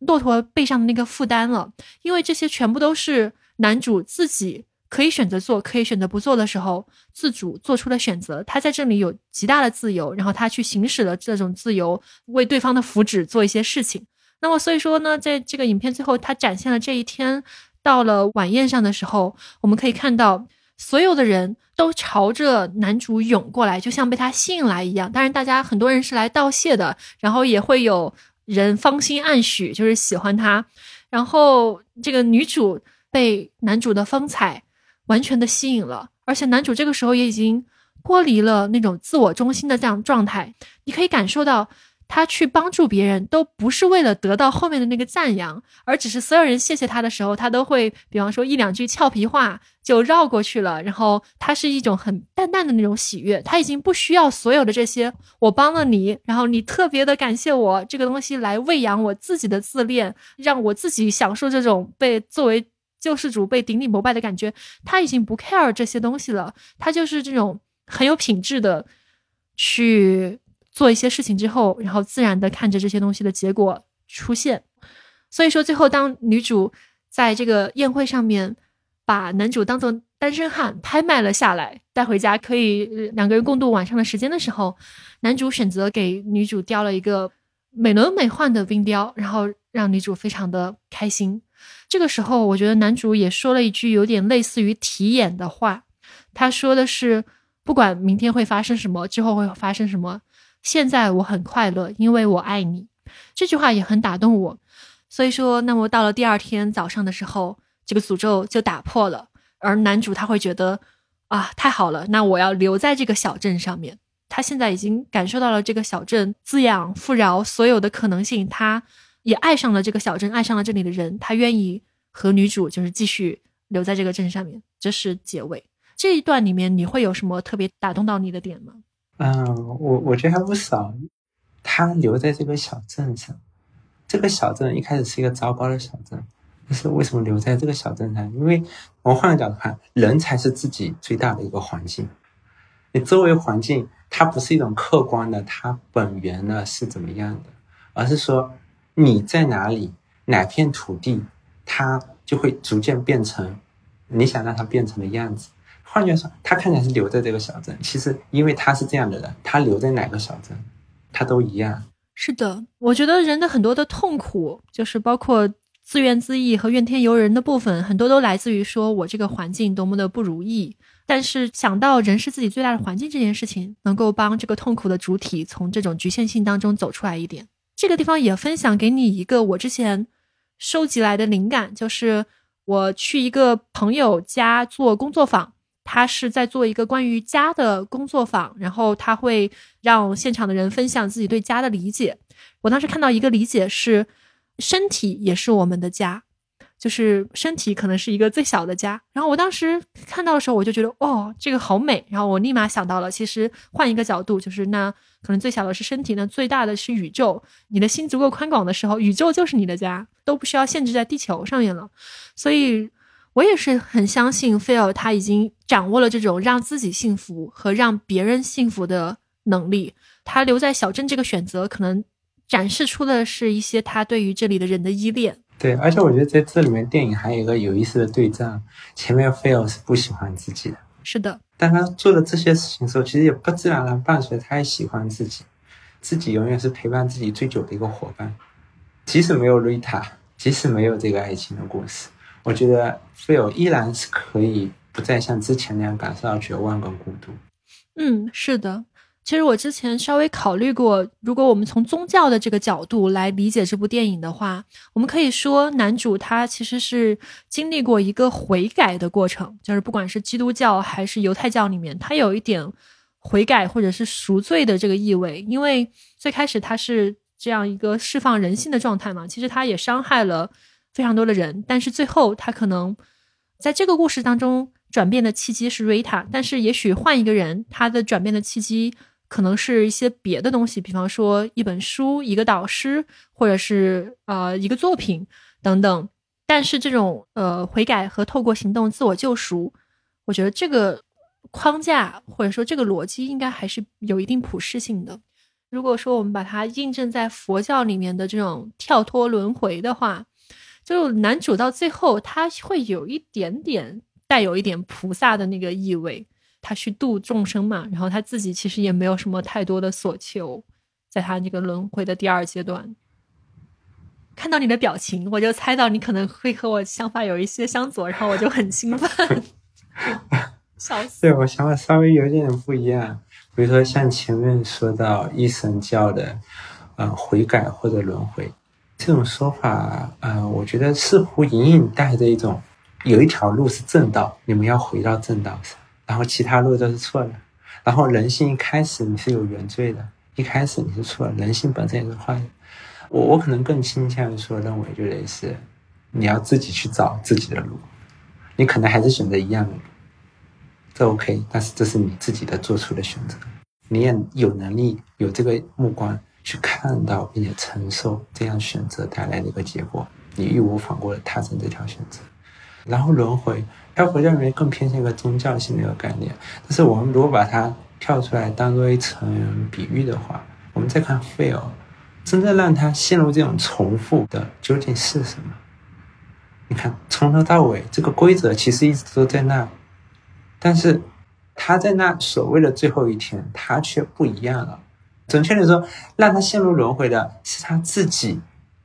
骆驼背上的那个负担了，因为这些全部都是男主自己。可以选择做，可以选择不做的时候，自主做出的选择。他在这里有极大的自由，然后他去行使了这种自由，为对方的福祉做一些事情。那么，所以说呢，在这个影片最后，他展现了这一天到了晚宴上的时候，我们可以看到所有的人都朝着男主涌过来，就像被他吸引来一样。当然，大家很多人是来道谢的，然后也会有人芳心暗许，就是喜欢他。然后，这个女主被男主的风采。完全的吸引了，而且男主这个时候也已经脱离了那种自我中心的这样状态。你可以感受到，他去帮助别人都不是为了得到后面的那个赞扬，而只是所有人谢谢他的时候，他都会比方说一两句俏皮话就绕过去了。然后他是一种很淡淡的那种喜悦，他已经不需要所有的这些我帮了你，然后你特别的感谢我这个东西来喂养我自己的自恋，让我自己享受这种被作为。救世主被顶礼膜拜的感觉，他已经不 care 这些东西了。他就是这种很有品质的去做一些事情之后，然后自然的看着这些东西的结果出现。所以说，最后当女主在这个宴会上面把男主当做单身汉拍卖了下来，带回家可以两个人共度晚上的时间的时候，男主选择给女主雕了一个美轮美奂的冰雕，然后让女主非常的开心。这个时候，我觉得男主也说了一句有点类似于题眼的话。他说的是：“不管明天会发生什么，之后会发生什么，现在我很快乐，因为我爱你。”这句话也很打动我。所以说，那么到了第二天早上的时候，这个诅咒就打破了。而男主他会觉得啊，太好了，那我要留在这个小镇上面。他现在已经感受到了这个小镇滋养、富饶所有的可能性。他。也爱上了这个小镇，爱上了这里的人，他愿意和女主就是继续留在这个镇上面。这是结尾这一段里面，你会有什么特别打动到你的点吗？嗯，我我觉得还不少。他留在这个小镇上，这个小镇一开始是一个糟糕的小镇，但是为什么留在这个小镇上？因为我们换个角度看，人才是自己最大的一个环境。你周围环境它不是一种客观的，它本源呢是怎么样的，而是说。你在哪里，哪片土地，它就会逐渐变成你想让它变成的样子。换句话说，他看起来是留在这个小镇，其实因为他是这样的人，他留在哪个小镇，他都一样。是的，我觉得人的很多的痛苦，就是包括自怨自艾和怨天尤人的部分，很多都来自于说我这个环境多么的不如意。但是想到人是自己最大的环境这件事情，能够帮这个痛苦的主体从这种局限性当中走出来一点。这个地方也分享给你一个我之前收集来的灵感，就是我去一个朋友家做工作坊，他是在做一个关于家的工作坊，然后他会让现场的人分享自己对家的理解。我当时看到一个理解是，身体也是我们的家。就是身体可能是一个最小的家，然后我当时看到的时候，我就觉得哦，这个好美，然后我立马想到了，其实换一个角度，就是那可能最小的是身体，那最大的是宇宙。你的心足够宽广的时候，宇宙就是你的家，都不需要限制在地球上面了。所以，我也是很相信菲尔他已经掌握了这种让自己幸福和让别人幸福的能力。他留在小镇这个选择，可能展示出的是一些他对于这里的人的依恋。对，而且我觉得在这里面电影还有一个有意思的对仗，前面菲尔是不喜欢自己的，是的，但他做了这些事情的时候，其实也不自然而然伴随他也喜欢自己，自己永远是陪伴自己最久的一个伙伴，即使没有瑞塔，即使没有这个爱情的故事，我觉得菲尔依然是可以不再像之前那样感受到绝望跟孤独。嗯，是的。其实我之前稍微考虑过，如果我们从宗教的这个角度来理解这部电影的话，我们可以说男主他其实是经历过一个悔改的过程，就是不管是基督教还是犹太教里面，他有一点悔改或者是赎罪的这个意味。因为最开始他是这样一个释放人性的状态嘛，其实他也伤害了非常多的人，但是最后他可能在这个故事当中转变的契机是瑞塔，但是也许换一个人，他的转变的契机。可能是一些别的东西，比方说一本书、一个导师，或者是呃一个作品等等。但是这种呃悔改和透过行动自我救赎，我觉得这个框架或者说这个逻辑应该还是有一定普适性的。如果说我们把它印证在佛教里面的这种跳脱轮回的话，就男主到最后他会有一点点带有一点菩萨的那个意味，他去度众生嘛，然后他自己其实也没有什么太多的所求，在他那个轮回的第二阶段。看到你的表情，我就猜到你可能会和我想法有一些相左，然后我就很兴奋，[laughs] 笑死。[laughs] 对我想法稍微有点不一样，比如说像前面说到一神教的，呃，悔改或者轮回这种说法，呃，我觉得似乎隐隐带着一种，有一条路是正道，你们要回到正道上，然后其他路都是错的，然后人性一开始你是有原罪的，一开始你是错的，人性本身也是坏的。我我可能更倾向于说，认为就类似，你要自己去找自己的路，你可能还是选择一样的路，这 OK，但是这是你自己的做出的选择，你也有能力有这个目光去看到并且承受这样选择带来的一个结果，你义无反顾的踏上这条选择，然后轮回，要回教里面更偏向一个宗教性的一个概念，但是我们如果把它跳出来当做一层比喻的话，我们再看 fail。真正让他陷入这种重复的究竟是什么？你看，从头到尾，这个规则其实一直都在那，但是他在那所谓的最后一天，他却不一样了。准确的说，让他陷入轮回的是他自己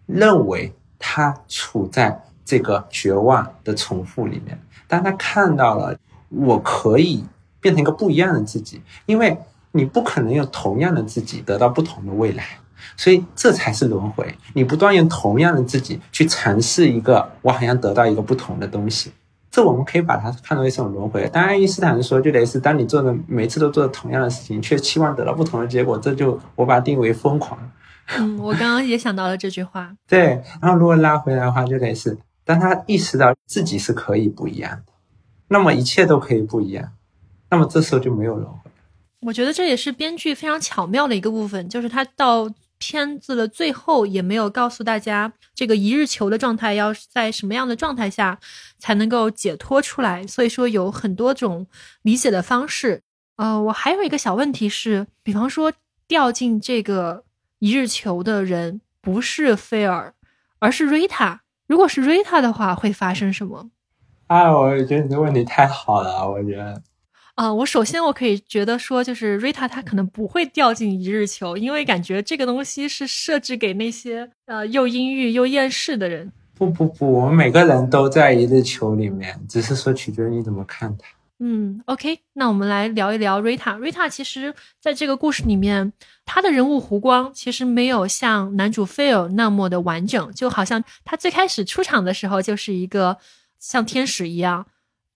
认为他处在这个绝望的重复里面。当他看到了我可以变成一个不一样的自己，因为你不可能用同样的自己得到不同的未来。所以这才是轮回，你不断用同样的自己去尝试一个，我好像得到一个不同的东西，这我们可以把它看作一种轮回。当然，爱因斯坦说就得是，当你做的每次都做同样的事情，却期望得到不同的结果，这就我把它定为疯狂。嗯，我刚刚也想到了这句话。[laughs] 对，然后如果拉回来的话，就得是，当他意识到自己是可以不一样的，那么一切都可以不一样，那么这时候就没有轮回。我觉得这也是编剧非常巧妙的一个部分，就是他到。片子的最后也没有告诉大家这个一日球的状态要在什么样的状态下才能够解脱出来，所以说有很多种理解的方式。呃，我还有一个小问题是，比方说掉进这个一日球的人不是菲尔，而是瑞塔。如果是瑞塔的话，会发生什么？啊，我觉得你的问题太好了，我觉得。啊，我首先我可以觉得说，就是瑞塔她可能不会掉进一日球，因为感觉这个东西是设置给那些呃又阴郁又厌世的人。不不不，我们每个人都在一日球里面，只是说取决于你怎么看它。嗯，OK，那我们来聊一聊瑞塔。瑞塔其实在这个故事里面，他的人物弧光其实没有像男主菲尔那么的完整，就好像他最开始出场的时候就是一个像天使一样，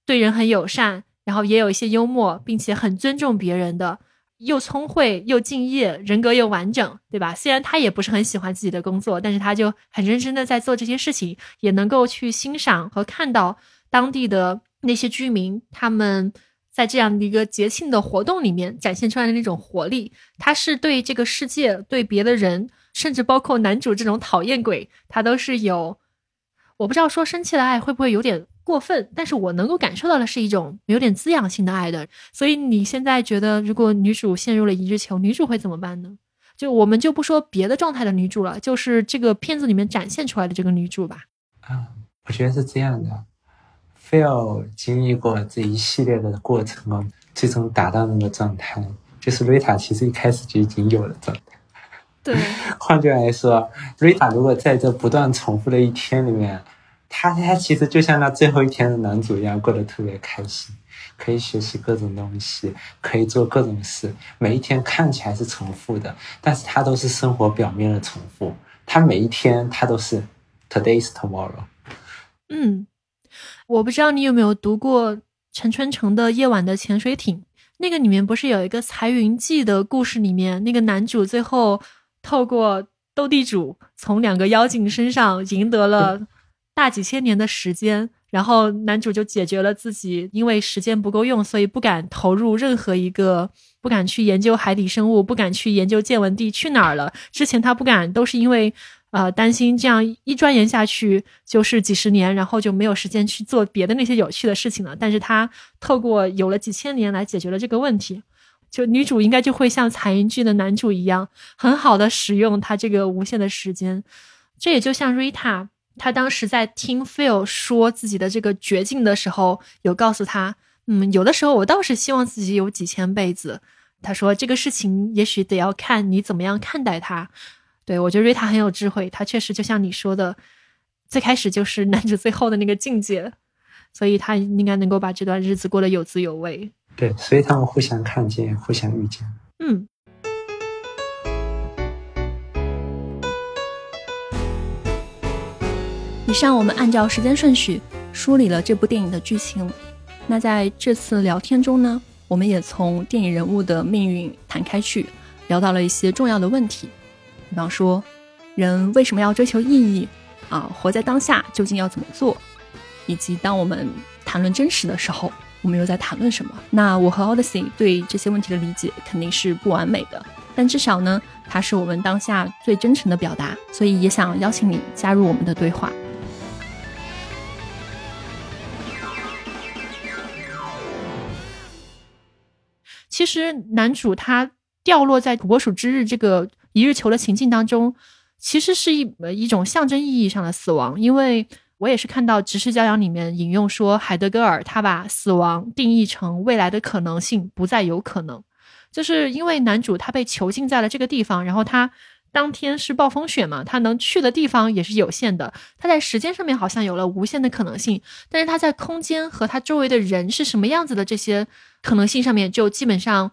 对人很友善。然后也有一些幽默，并且很尊重别人的，又聪慧又敬业，人格又完整，对吧？虽然他也不是很喜欢自己的工作，但是他就很认真的在做这些事情，也能够去欣赏和看到当地的那些居民，他们在这样的一个节庆的活动里面展现出来的那种活力。他是对这个世界、对别的人，甚至包括男主这种讨厌鬼，他都是有，我不知道说生气的爱会不会有点。过分，但是我能够感受到的是一种有点滋养性的爱的。所以你现在觉得，如果女主陷入了一日球，女主会怎么办呢？就我们就不说别的状态的女主了，就是这个片子里面展现出来的这个女主吧。啊，我觉得是这样的。非要经历过这一系列的过程哦，最终达到那个状态，就是瑞塔其实一开始就已经有了状态。对，[laughs] 换句话来说，瑞塔如果在这不断重复的一天里面。他他其实就像那最后一天的男主一样，过得特别开心，可以学习各种东西，可以做各种事。每一天看起来是重复的，但是他都是生活表面的重复。他每一天他都是 today's tomorrow。嗯，我不知道你有没有读过陈春成的《夜晚的潜水艇》，那个里面不是有一个彩云记的故事？里面那个男主最后透过斗地主，从两个妖精身上赢得了。大几千年的时间，然后男主就解决了自己，因为时间不够用，所以不敢投入任何一个，不敢去研究海底生物，不敢去研究见闻地去哪儿了。之前他不敢，都是因为，呃，担心这样一钻研下去就是几十年，然后就没有时间去做别的那些有趣的事情了。但是他透过有了几千年来解决了这个问题，就女主应该就会像彩云剧的男主一样，很好的使用他这个无限的时间。这也就像 Rita，他当时在听 Phil 说自己的这个绝境的时候，有告诉他，嗯，有的时候我倒是希望自己有几千辈子。他说这个事情也许得要看你怎么样看待它。对我觉得瑞塔很有智慧，他确实就像你说的，最开始就是男主最后的那个境界，所以他应该能够把这段日子过得有滋有味。对，所以他们互相看见，互相遇见。嗯。以上我们按照时间顺序梳理了这部电影的剧情。那在这次聊天中呢，我们也从电影人物的命运谈开去，聊到了一些重要的问题。比方说，人为什么要追求意义？啊，活在当下究竟要怎么做？以及当我们谈论真实的时候，我们又在谈论什么？那我和 Odyssey 对这些问题的理解肯定是不完美的，但至少呢，它是我们当下最真诚的表达。所以也想邀请你加入我们的对话。其实男主他掉落在土拨鼠之日这个。一日球的情境当中，其实是一一种象征意义上的死亡，因为我也是看到《直视骄阳》里面引用说，海德格尔他把死亡定义成未来的可能性不再有可能，就是因为男主他被囚禁在了这个地方，然后他当天是暴风雪嘛，他能去的地方也是有限的，他在时间上面好像有了无限的可能性，但是他在空间和他周围的人是什么样子的这些可能性上面就基本上。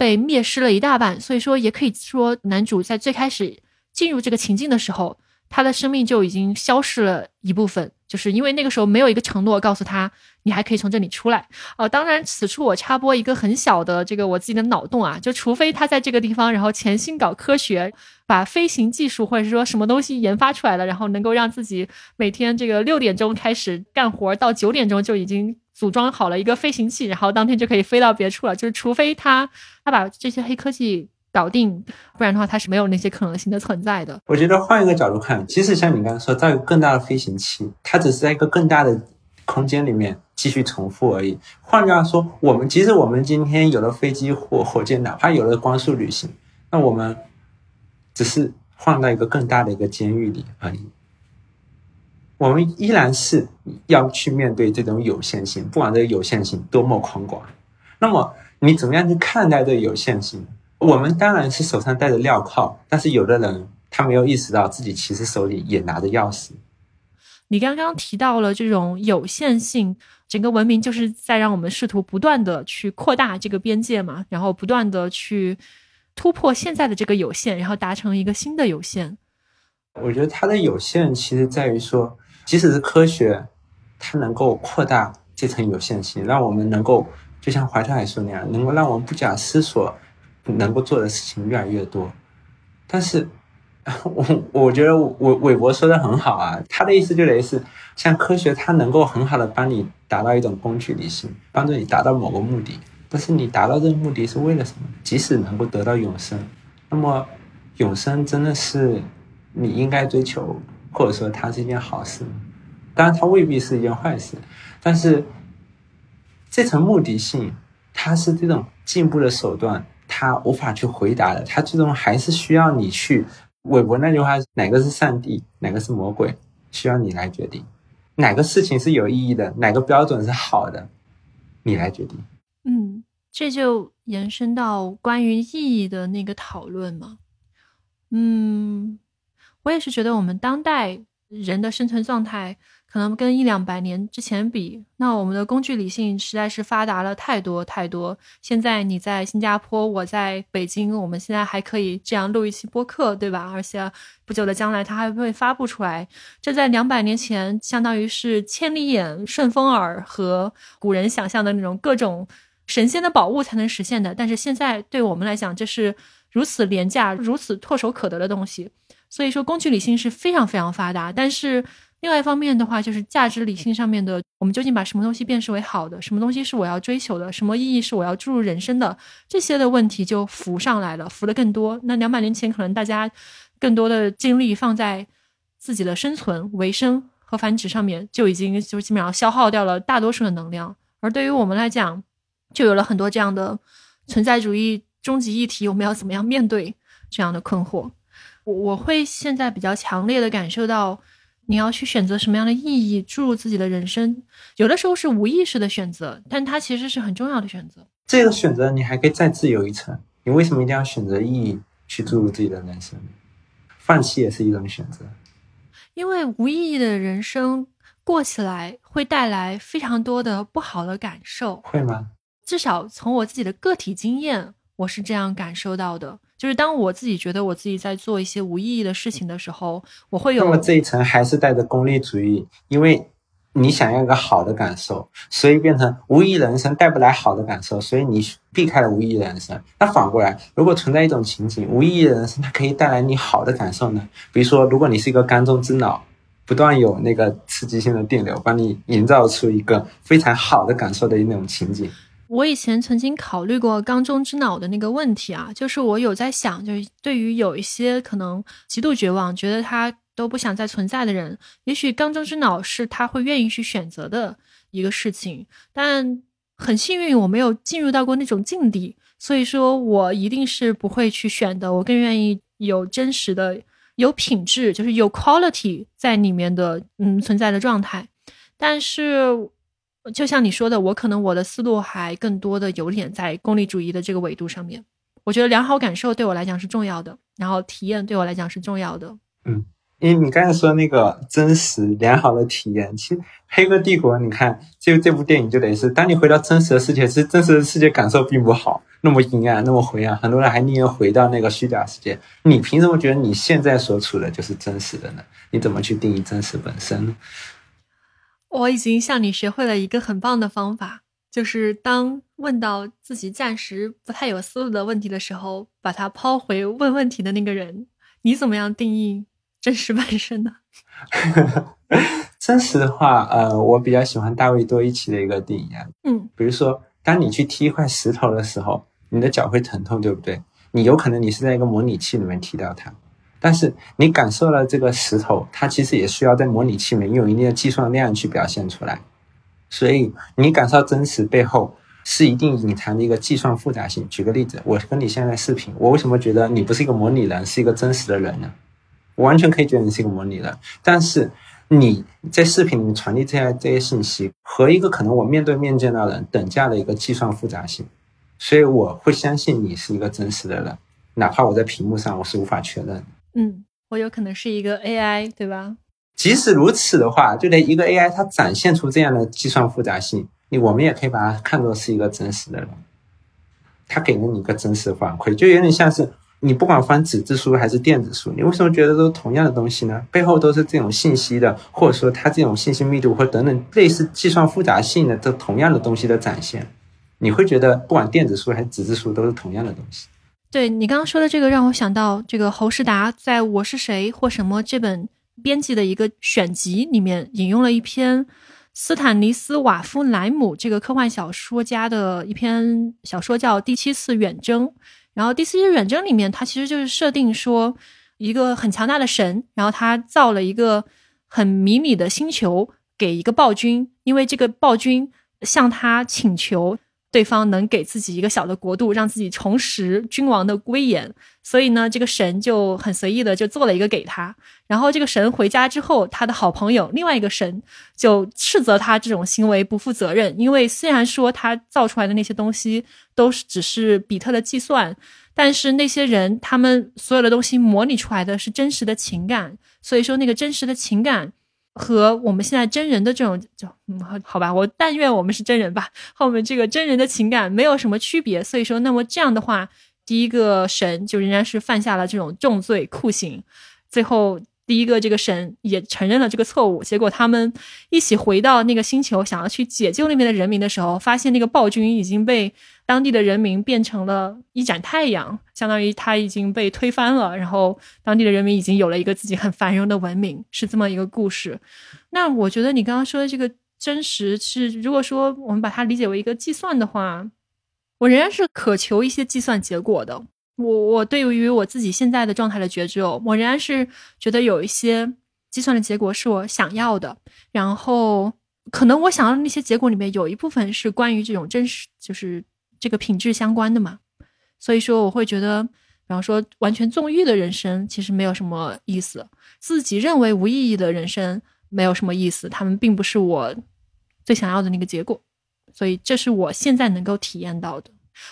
被灭失了一大半，所以说也可以说，男主在最开始进入这个情境的时候，他的生命就已经消失了一部分，就是因为那个时候没有一个承诺告诉他，你还可以从这里出来。哦，当然，此处我插播一个很小的这个我自己的脑洞啊，就除非他在这个地方，然后潜心搞科学，把飞行技术或者是说什么东西研发出来了，然后能够让自己每天这个六点钟开始干活，到九点钟就已经。组装好了一个飞行器，然后当天就可以飞到别处了。就是除非他他把这些黑科技搞定，不然的话它是没有那些可能性的存在的。我觉得换一个角度看，即使像你刚刚说造一个更大的飞行器，它只是在一个更大的空间里面继续重复而已。换句话说，我们即使我们今天有了飞机或火箭，哪怕有了光速旅行，那我们只是换到一个更大的一个监狱里而已。我们依然是要去面对这种有限性，不管这个有限性多么宽广。那么你怎么样去看待这个有限性？我们当然是手上戴着镣铐，但是有的人他没有意识到自己其实手里也拿着钥匙。你刚刚提到了这种有限性，整个文明就是在让我们试图不断的去扩大这个边界嘛，然后不断的去突破现在的这个有限，然后达成一个新的有限。我觉得它的有限其实在于说。即使是科学，它能够扩大这层有限性，让我们能够就像怀特海说那样，能够让我们不假思索能够做的事情越来越多。但是，[laughs] 我我觉得韦韦伯说的很好啊，他的意思就类似，像科学它能够很好的帮你达到一种工具理性，帮助你达到某个目的。但是你达到这个目的是为了什么？即使能够得到永生，那么永生真的是你应该追求？或者说它是一件好事，当然它未必是一件坏事，但是这层目的性，它是这种进步的手段，他无法去回答的，他最终还是需要你去。韦伯那句话，哪个是上帝，哪个是魔鬼，需要你来决定。哪个事情是有意义的，哪个标准是好的，你来决定。嗯，这就延伸到关于意义的那个讨论嘛。嗯。我也是觉得，我们当代人的生存状态可能跟一两百年之前比，那我们的工具理性实在是发达了太多太多。现在你在新加坡，我在北京，我们现在还可以这样录一期播客，对吧？而且不久的将来，它还会发布出来。这在两百年前，相当于是千里眼、顺风耳和古人想象的那种各种神仙的宝物才能实现的。但是现在对我们来讲，这是如此廉价、如此唾手可得的东西。所以说，工具理性是非常非常发达，但是另外一方面的话，就是价值理性上面的，我们究竟把什么东西辨识为好的，什么东西是我要追求的，什么意义是我要注入人生的，这些的问题就浮上来了，浮的更多。那两百年前，可能大家更多的精力放在自己的生存、维生和繁殖上面就已经就基本上消耗掉了大多数的能量。而对于我们来讲，就有了很多这样的存在主义终极议题，我们要怎么样面对这样的困惑？我我会现在比较强烈的感受到，你要去选择什么样的意义注入自己的人生，有的时候是无意识的选择，但它其实是很重要的选择。这个选择你还可以再自由一层，你为什么一定要选择意义去注入自己的人生？放弃也是一种选择，因为无意义的人生过起来会带来非常多的不好的感受，会吗？至少从我自己的个体经验，我是这样感受到的。就是当我自己觉得我自己在做一些无意义的事情的时候，我会有。那么这一层还是带着功利主义，因为你想要一个好的感受，所以变成无意义人生带不来好的感受，所以你避开了无意义人生。那反过来，如果存在一种情景，无意义人生它可以带来你好的感受呢？比如说，如果你是一个缸中之脑，不断有那个刺激性的电流，帮你营造出一个非常好的感受的那种情景。我以前曾经考虑过缸中之脑的那个问题啊，就是我有在想，就是对于有一些可能极度绝望，觉得他都不想再存在的人，也许缸中之脑是他会愿意去选择的一个事情。但很幸运，我没有进入到过那种境地，所以说我一定是不会去选的。我更愿意有真实的、有品质，就是有 quality 在里面的嗯存在的状态。但是。就像你说的，我可能我的思路还更多的有点在功利主义的这个维度上面。我觉得良好感受对我来讲是重要的，然后体验对我来讲是重要的。嗯，因为你刚才说那个真实良好的体验，其实《黑客帝国》，你看这这部电影就等于是，当你回到真实的世界，其实真实的世界感受并不好，那么阴暗，那么灰暗，很多人还宁愿回到那个虚假世界。你凭什么觉得你现在所处的就是真实的呢？你怎么去定义真实本身呢？我已经向你学会了一个很棒的方法，就是当问到自己暂时不太有思路的问题的时候，把它抛回问问题的那个人。你怎么样定义真实本身呢？[laughs] 真实的话，呃，我比较喜欢大卫多伊奇的一个定义啊。嗯，比如说，当你去踢一块石头的时候，你的脚会疼痛，对不对？你有可能你是在一个模拟器里面踢到它。但是你感受了这个石头，它其实也需要在模拟器里面用一定的计算量去表现出来，所以你感受真实背后是一定隐藏的一个计算复杂性。举个例子，我跟你现在视频，我为什么觉得你不是一个模拟人，是一个真实的人呢？我完全可以觉得你是一个模拟人，但是你在视频里传递这些这些信息和一个可能我面对面见到人等价的一个计算复杂性，所以我会相信你是一个真实的人，哪怕我在屏幕上我是无法确认。嗯，我有可能是一个 AI，对吧？即使如此的话，就连一个 AI 它展现出这样的计算复杂性，你我们也可以把它看作是一个真实的人，他给了你一个真实反馈，就有点像是你不管翻纸质书还是电子书，你为什么觉得都是同样的东西呢？背后都是这种信息的，或者说它这种信息密度或等等类似计算复杂性的这同样的东西的展现，你会觉得不管电子书还是纸质书都是同样的东西。对你刚刚说的这个，让我想到这个侯世达在《我是谁或什么》这本编辑的一个选集里面引用了一篇斯坦尼斯瓦夫莱姆这个科幻小说家的一篇小说，叫《第七次远征》。然后《第七次远征》里面，它其实就是设定说一个很强大的神，然后他造了一个很迷你的星球给一个暴君，因为这个暴君向他请求。对方能给自己一个小的国度，让自己重拾君王的威严，所以呢，这个神就很随意的就做了一个给他。然后这个神回家之后，他的好朋友另外一个神就斥责他这种行为不负责任，因为虽然说他造出来的那些东西都是只是比特的计算，但是那些人他们所有的东西模拟出来的是真实的情感，所以说那个真实的情感。和我们现在真人的这种，就嗯，好吧，我但愿我们是真人吧，和我们这个真人的情感没有什么区别。所以说，那么这样的话，第一个神就仍然是犯下了这种重罪酷刑，最后。第一个，这个神也承认了这个错误。结果他们一起回到那个星球，想要去解救那边的人民的时候，发现那个暴君已经被当地的人民变成了一盏太阳，相当于他已经被推翻了。然后当地的人民已经有了一个自己很繁荣的文明，是这么一个故事。那我觉得你刚刚说的这个真实是，如果说我们把它理解为一个计算的话，我仍然是渴求一些计算结果的。我我对于我自己现在的状态的觉知哦，我仍然是觉得有一些计算的结果是我想要的，然后可能我想要的那些结果里面有一部分是关于这种真实，就是这个品质相关的嘛。所以说，我会觉得，比方说完全纵欲的人生其实没有什么意思，自己认为无意义的人生没有什么意思，他们并不是我最想要的那个结果。所以，这是我现在能够体验到的。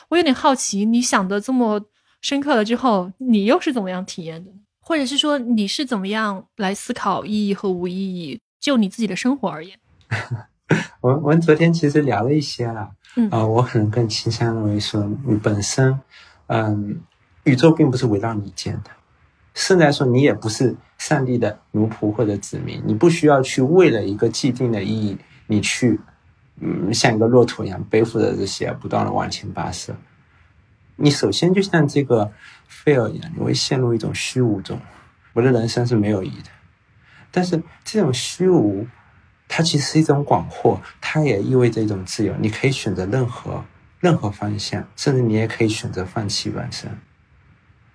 我有点好奇，你想的这么深刻了之后，你又是怎么样体验的？或者是说你是怎么样来思考意义和无意义？就你自己的生活而言，[laughs] [laughs] 我我们昨天其实聊了一些了，嗯啊，我可能更倾向认为说，你本身，嗯，宇宙并不是围绕你建的，甚至说你也不是上帝的奴仆或者子民，你不需要去为了一个既定的意义，你去，嗯，像一个骆驼一样背负着这些，不断的往前跋涉。你首先就像这个。菲尔一样，你会陷入一种虚无中。我的人生是没有意义的，但是这种虚无，它其实是一种广阔，它也意味着一种自由。你可以选择任何任何方向，甚至你也可以选择放弃本身。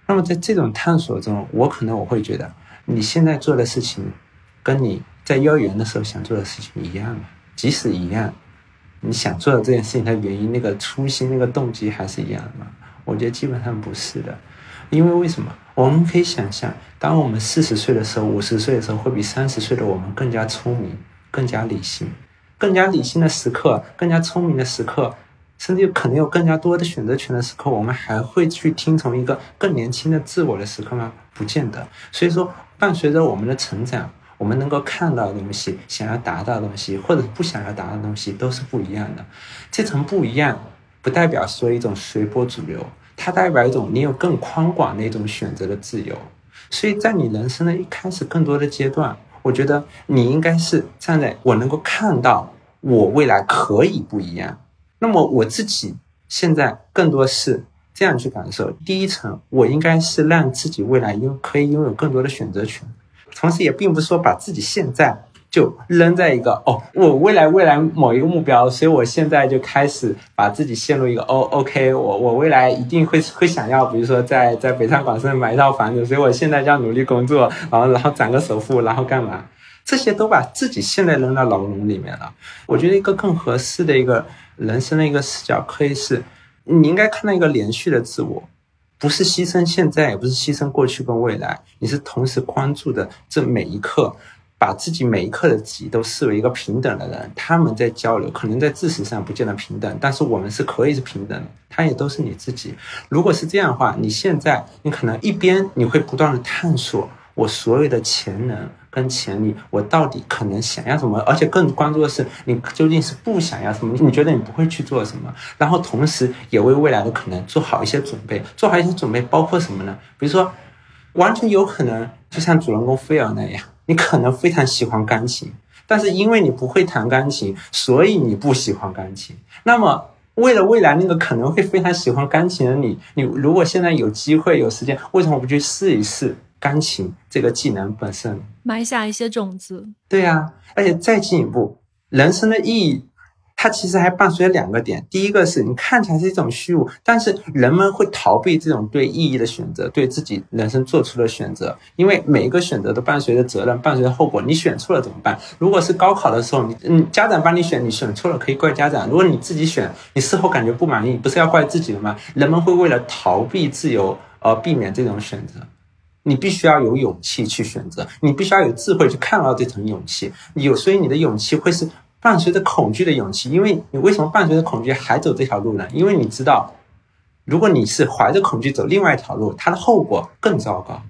那么在这种探索中，我可能我会觉得，你现在做的事情，跟你在幼儿园的时候想做的事情一样即使一样，你想做的这件事情的原因、那个初心、那个动机还是一样的吗？我觉得基本上不是的。因为为什么？我们可以想象，当我们四十岁的时候，五十岁的时候，会比三十岁的我们更加聪明、更加理性、更加理性的时刻，更加聪明的时刻，甚至可能有更加多的选择权的时刻，我们还会去听从一个更年轻的自我的时刻吗？不见得。所以说，伴随着我们的成长，我们能够看到的东西、想要达到的东西，或者不想要达到的东西，都是不一样的。这层不一样，不代表说一种随波逐流。它代表一种你有更宽广的一种选择的自由，所以在你人生的一开始更多的阶段，我觉得你应该是站在我能够看到我未来可以不一样。那么我自己现在更多是这样去感受：第一层，我应该是让自己未来拥可以拥有更多的选择权，同时也并不是说把自己现在。就扔在一个哦，我未来未来某一个目标，所以我现在就开始把自己陷入一个哦，OK，我我未来一定会会想要，比如说在在北上广深买一套房子，所以我现在就要努力工作，然后然后攒个首付，然后干嘛？这些都把自己现在扔到牢笼里面了。我觉得一个更合适的一个人生的一个视角，可以是你应该看到一个连续的自我，不是牺牲现在，也不是牺牲过去跟未来，你是同时关注的这每一刻。把自己每一刻的自己都视为一个平等的人，他们在交流，可能在知识上不见得平等，但是我们是可以是平等的，他也都是你自己。如果是这样的话，你现在你可能一边你会不断的探索我所有的潜能跟潜力，我到底可能想要什么，而且更关注的是你究竟是不想要什么，你觉得你不会去做什么，然后同时也为未来的可能做好一些准备，做好一些准备包括什么呢？比如说，完全有可能就像主人公菲尔那样。你可能非常喜欢钢琴，但是因为你不会弹钢琴，所以你不喜欢钢琴。那么，为了未来那个可能会非常喜欢钢琴的你，你如果现在有机会有时间，为什么不去试一试钢琴这个技能本身？埋下一些种子。对呀，而且再进一步，人生的意义。它其实还伴随着两个点，第一个是你看起来是一种虚无，但是人们会逃避这种对意义的选择，对自己人生做出的选择，因为每一个选择都伴随着责任，伴随着后果。你选错了怎么办？如果是高考的时候，你嗯家长帮你选，你选错了可以怪家长；如果你自己选，你事后感觉不满意，不是要怪自己的吗？人们会为了逃避自由而避免这种选择，你必须要有勇气去选择，你必须要有智慧去看到这层勇气，有所以你的勇气会是。伴随着恐惧的勇气，因为你为什么伴随着恐惧还走这条路呢？因为你知道，如果你是怀着恐惧走另外一条路，它的后果更糟糕，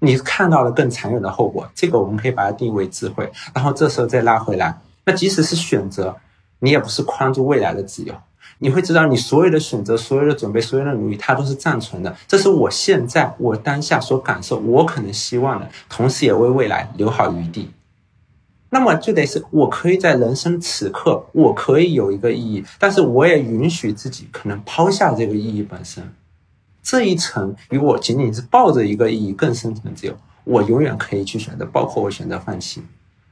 你看到了更残忍的后果。这个我们可以把它定义为智慧。然后这时候再拉回来，那即使是选择，你也不是框住未来的自由。你会知道，你所有的选择、所有的准备、所有的努力，它都是暂存的。这是我现在我当下所感受，我可能希望的，同时也为未来留好余地。那么就得是我可以在人生此刻，我可以有一个意义，但是我也允许自己可能抛下这个意义本身，这一层与我仅仅是抱着一个意义更深层的自由，我永远可以去选择，包括我选择放弃。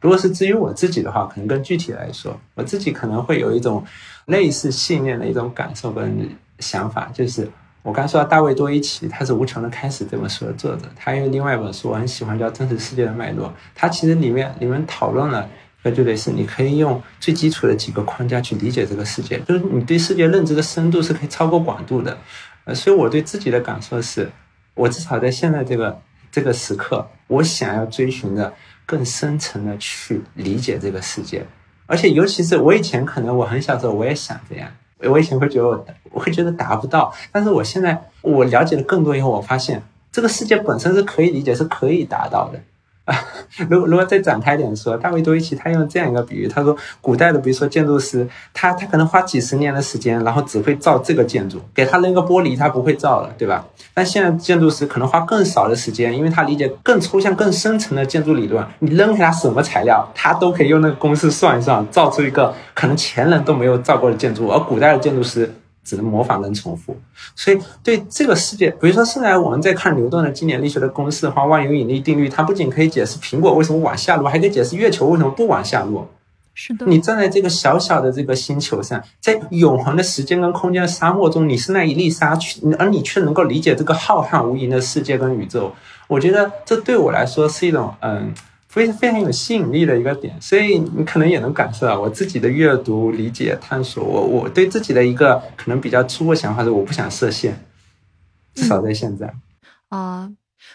如果是至于我自己的话，可能更具体来说，我自己可能会有一种类似信念的一种感受跟想法，就是我刚说到大卫多伊奇，他是《无穷的开始》这本书的作者，他有另外一本书我很喜欢，叫《真实世界的脉络》。他其实里面里面讨论了，那就得是你可以用最基础的几个框架去理解这个世界，就是你对世界认知的深度是可以超过广度的。呃，所以我对自己的感受是，我至少在现在这个这个时刻，我想要追寻的更深层的去理解这个世界，而且尤其是我以前可能我很小时候我也想这样。我以前会觉得我我会觉得达不到，但是我现在我了解了更多以后，我发现这个世界本身是可以理解，是可以达到的。啊，[laughs] 如果如果再展开点说，大卫多伊奇他用这样一个比喻，他说古代的比如说建筑师，他他可能花几十年的时间，然后只会造这个建筑，给他扔个玻璃他不会造了，对吧？但现在建筑师可能花更少的时间，因为他理解更抽象、更深层的建筑理论，你扔给他什么材料，他都可以用那个公式算一算，造出一个可能前人都没有造过的建筑，而古代的建筑师。只能模仿跟重复，所以对这个世界，比如说现在我们在看牛顿的经典力学的公式的话，万有引力定律，它不仅可以解释苹果为什么往下落，还可以解释月球为什么不往下落。是的，你站在这个小小的这个星球上，在永恒的时间跟空间的沙漠中，你是那一粒沙，而你却能够理解这个浩瀚无垠的世界跟宇宙。我觉得这对我来说是一种嗯。非非常有吸引力的一个点，所以你可能也能感受到我自己的阅读、理解、探索。我我对自己的一个可能比较初步想法是，我不想设限，至少在现在。啊，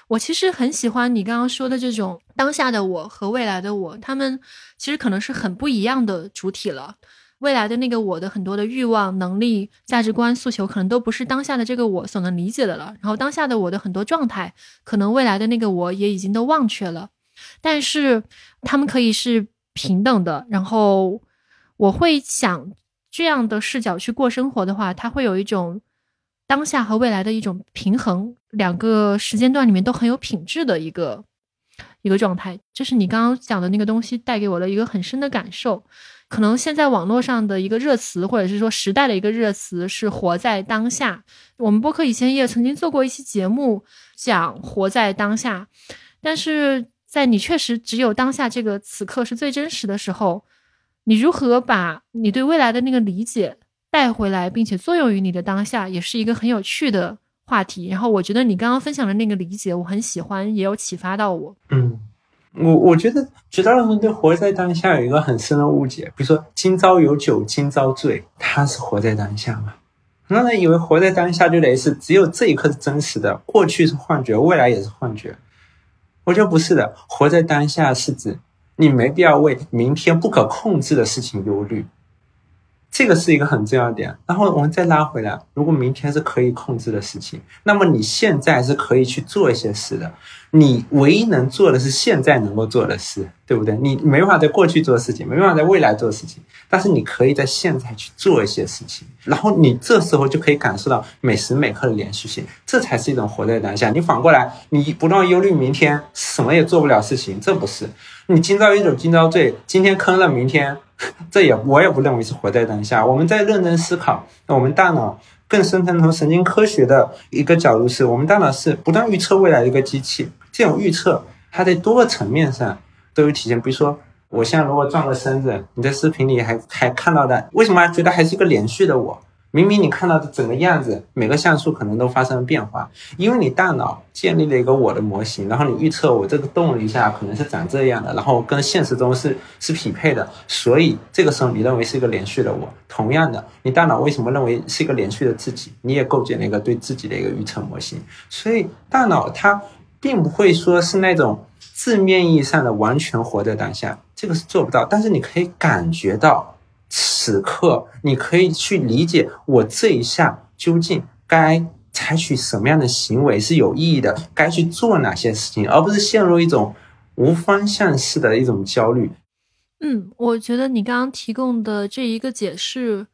我其实很喜欢你刚刚说的这种当下的我和未来的我，他们其实可能是很不一样的主体了。未来的那个我的很多的欲望、能力、价值观、诉求，可能都不是当下的这个我所能理解的了。然后当下的我的很多状态，可能未来的那个我也已经都忘却了。但是他们可以是平等的，然后我会想这样的视角去过生活的话，它会有一种当下和未来的一种平衡，两个时间段里面都很有品质的一个一个状态。这是你刚刚讲的那个东西带给我的一个很深的感受。可能现在网络上的一个热词，或者是说时代的一个热词是“活在当下”。我们播客以前也曾经做过一期节目讲“活在当下”，但是。在你确实只有当下这个此刻是最真实的时候，你如何把你对未来的那个理解带回来，并且作用于你的当下，也是一个很有趣的话题。然后我觉得你刚刚分享的那个理解我很喜欢，也有启发到我。嗯，我我觉得绝大多数人对活在当下有一个很深的误解，比如说今朝有酒今朝醉，他是活在当下吗？很多人以为活在当下就得是只有这一刻是真实的，过去是幻觉，未来也是幻觉。我觉得不是的，活在当下是指你没必要为明天不可控制的事情忧虑。这个是一个很重要的点，然后我们再拉回来，如果明天是可以控制的事情，那么你现在是可以去做一些事的。你唯一能做的是现在能够做的事，对不对？你没办法在过去做事情，没办法在未来做事情，但是你可以在现在去做一些事情，然后你这时候就可以感受到每时每刻的连续性，这才是一种活在当下。你反过来，你不断忧虑明天什么也做不了事情，这不是你今朝有酒今朝醉，今天坑了明天。[laughs] 这也我也不认为是活在当下。我们在认真思考，那我们大脑更深层从神经科学的一个角度，是我们大脑是不断预测未来的一个机器。这种预测，它在多个层面上都有体现。比如说，我现在如果撞个身子，你在视频里还还看到的，为什么还觉得还是一个连续的我？明明你看到的整个样子，每个像素可能都发生了变化，因为你大脑建立了一个我的模型，然后你预测我这个动了一下，可能是长这样的，然后跟现实中是是匹配的，所以这个时候你认为是一个连续的我。同样的，你大脑为什么认为是一个连续的自己？你也构建了一个对自己的一个预测模型。所以大脑它并不会说是那种字面意义上的完全活在当下，这个是做不到，但是你可以感觉到。此刻，你可以去理解我这一下究竟该采取什么样的行为是有意义的，该去做哪些事情，而不是陷入一种无方向式的一种焦虑。嗯，我觉得你刚刚提供的这一个解释，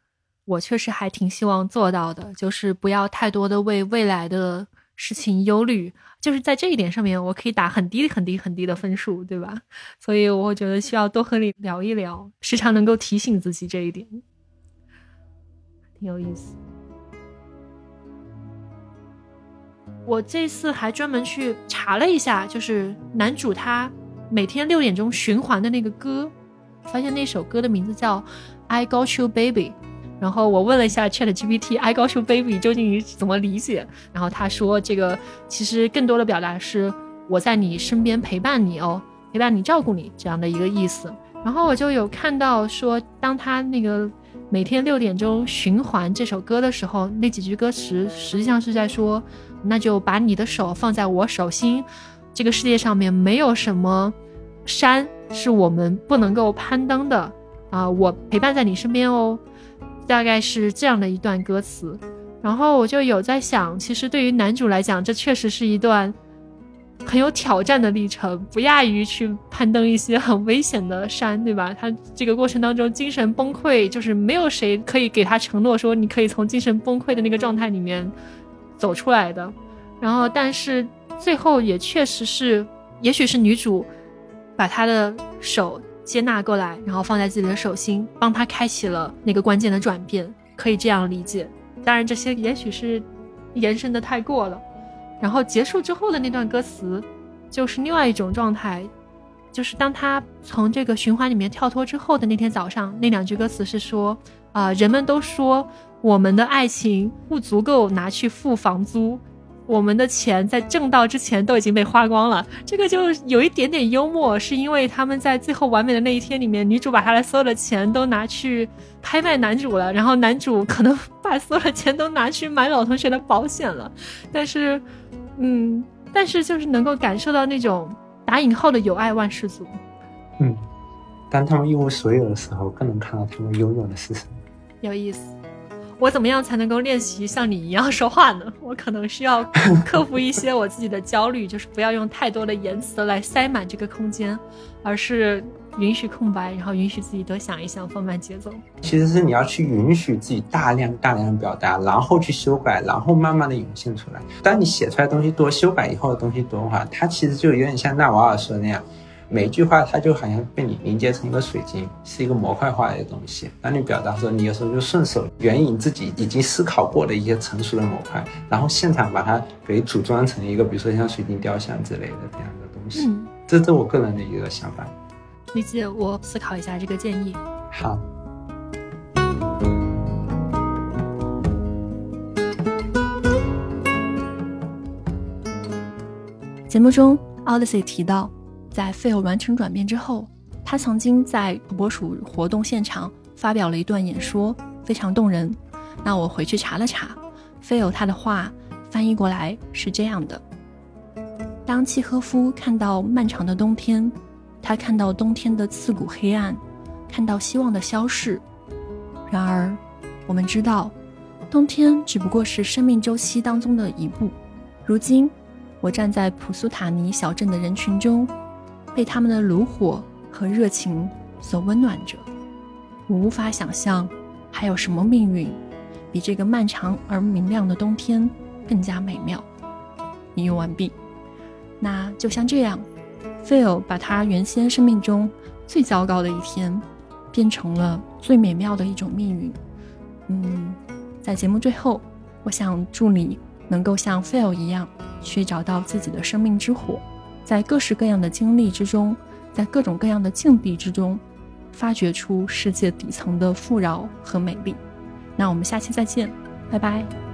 我确实还挺希望做到的，就是不要太多的为未来的事情忧虑。就是在这一点上面，我可以打很低很低很低的分数，对吧？所以我觉得需要多和你聊一聊，时常能够提醒自己这一点，挺有意思。我这次还专门去查了一下，就是男主他每天六点钟循环的那个歌，发现那首歌的名字叫《I Got You Baby》。然后我问了一下 Chat GPT，爱高数 baby 究竟怎么理解？然后他说，这个其实更多的表达是我在你身边陪伴你哦，陪伴你照顾你这样的一个意思。然后我就有看到说，当他那个每天六点钟循环这首歌的时候，那几句歌词实际上是在说，那就把你的手放在我手心，这个世界上面没有什么山是我们不能够攀登的啊，我陪伴在你身边哦。大概是这样的一段歌词，然后我就有在想，其实对于男主来讲，这确实是一段很有挑战的历程，不亚于去攀登一些很危险的山，对吧？他这个过程当中精神崩溃，就是没有谁可以给他承诺说你可以从精神崩溃的那个状态里面走出来的。然后，但是最后也确实是，也许是女主把他的手。接纳过来，然后放在自己的手心，帮他开启了那个关键的转变，可以这样理解。当然，这些也许是延伸的太过了。然后结束之后的那段歌词，就是另外一种状态，就是当他从这个循环里面跳脱之后的那天早上，那两句歌词是说：啊，人们都说我们的爱情不足够拿去付房租。我们的钱在挣到之前都已经被花光了，这个就有一点点幽默，是因为他们在最后完美的那一天里面，女主把她的所有的钱都拿去拍卖男主了，然后男主可能把所有的钱都拿去买老同学的保险了，但是，嗯，但是就是能够感受到那种打引号的友爱万事足。嗯，当他们一无所有的时候，更能看到他们拥有的是什么。有意思。我怎么样才能够练习像你一样说话呢？[laughs] 我可能需要 [laughs] 克服一些我自己的焦虑，就是不要用太多的言辞来塞满这个空间，而是允许空白，然后允许自己多想一想，放慢节奏。其实是你要去允许自己大量大量的表达，然后去修改，然后慢慢的涌现出来。当你写出来东西多，修改以后的东西多的话，它其实就有点像纳瓦尔说的那样。每一句话，它就好像被你凝结成一个水晶，是一个模块化的东西。当你表达的时候，你有时候就顺手援引自己已经思考过的一些成熟的模块，然后现场把它给组装成一个，比如说像水晶雕像之类的这样的东西。嗯，这是我个人的一个想法。理解，我思考一下这个建议。好。节目中，Odyssey 提到。在费尔完成转变之后，他曾经在土拨鼠活动现场发表了一段演说，非常动人。那我回去查了查，费尔他的话翻译过来是这样的：当契诃夫看到漫长的冬天，他看到冬天的刺骨黑暗，看到希望的消逝。然而，我们知道，冬天只不过是生命周期当中的一步。如今，我站在普苏塔尼小镇的人群中。被他们的炉火和热情所温暖着，我无法想象还有什么命运比这个漫长而明亮的冬天更加美妙。引用完毕。那就像这样，Phil 把他原先生命中最糟糕的一天变成了最美妙的一种命运。嗯，在节目最后，我想祝你能够像 Phil 一样去找到自己的生命之火。在各式各样的经历之中，在各种各样的境地之中，发掘出世界底层的富饶和美丽。那我们下期再见，拜拜。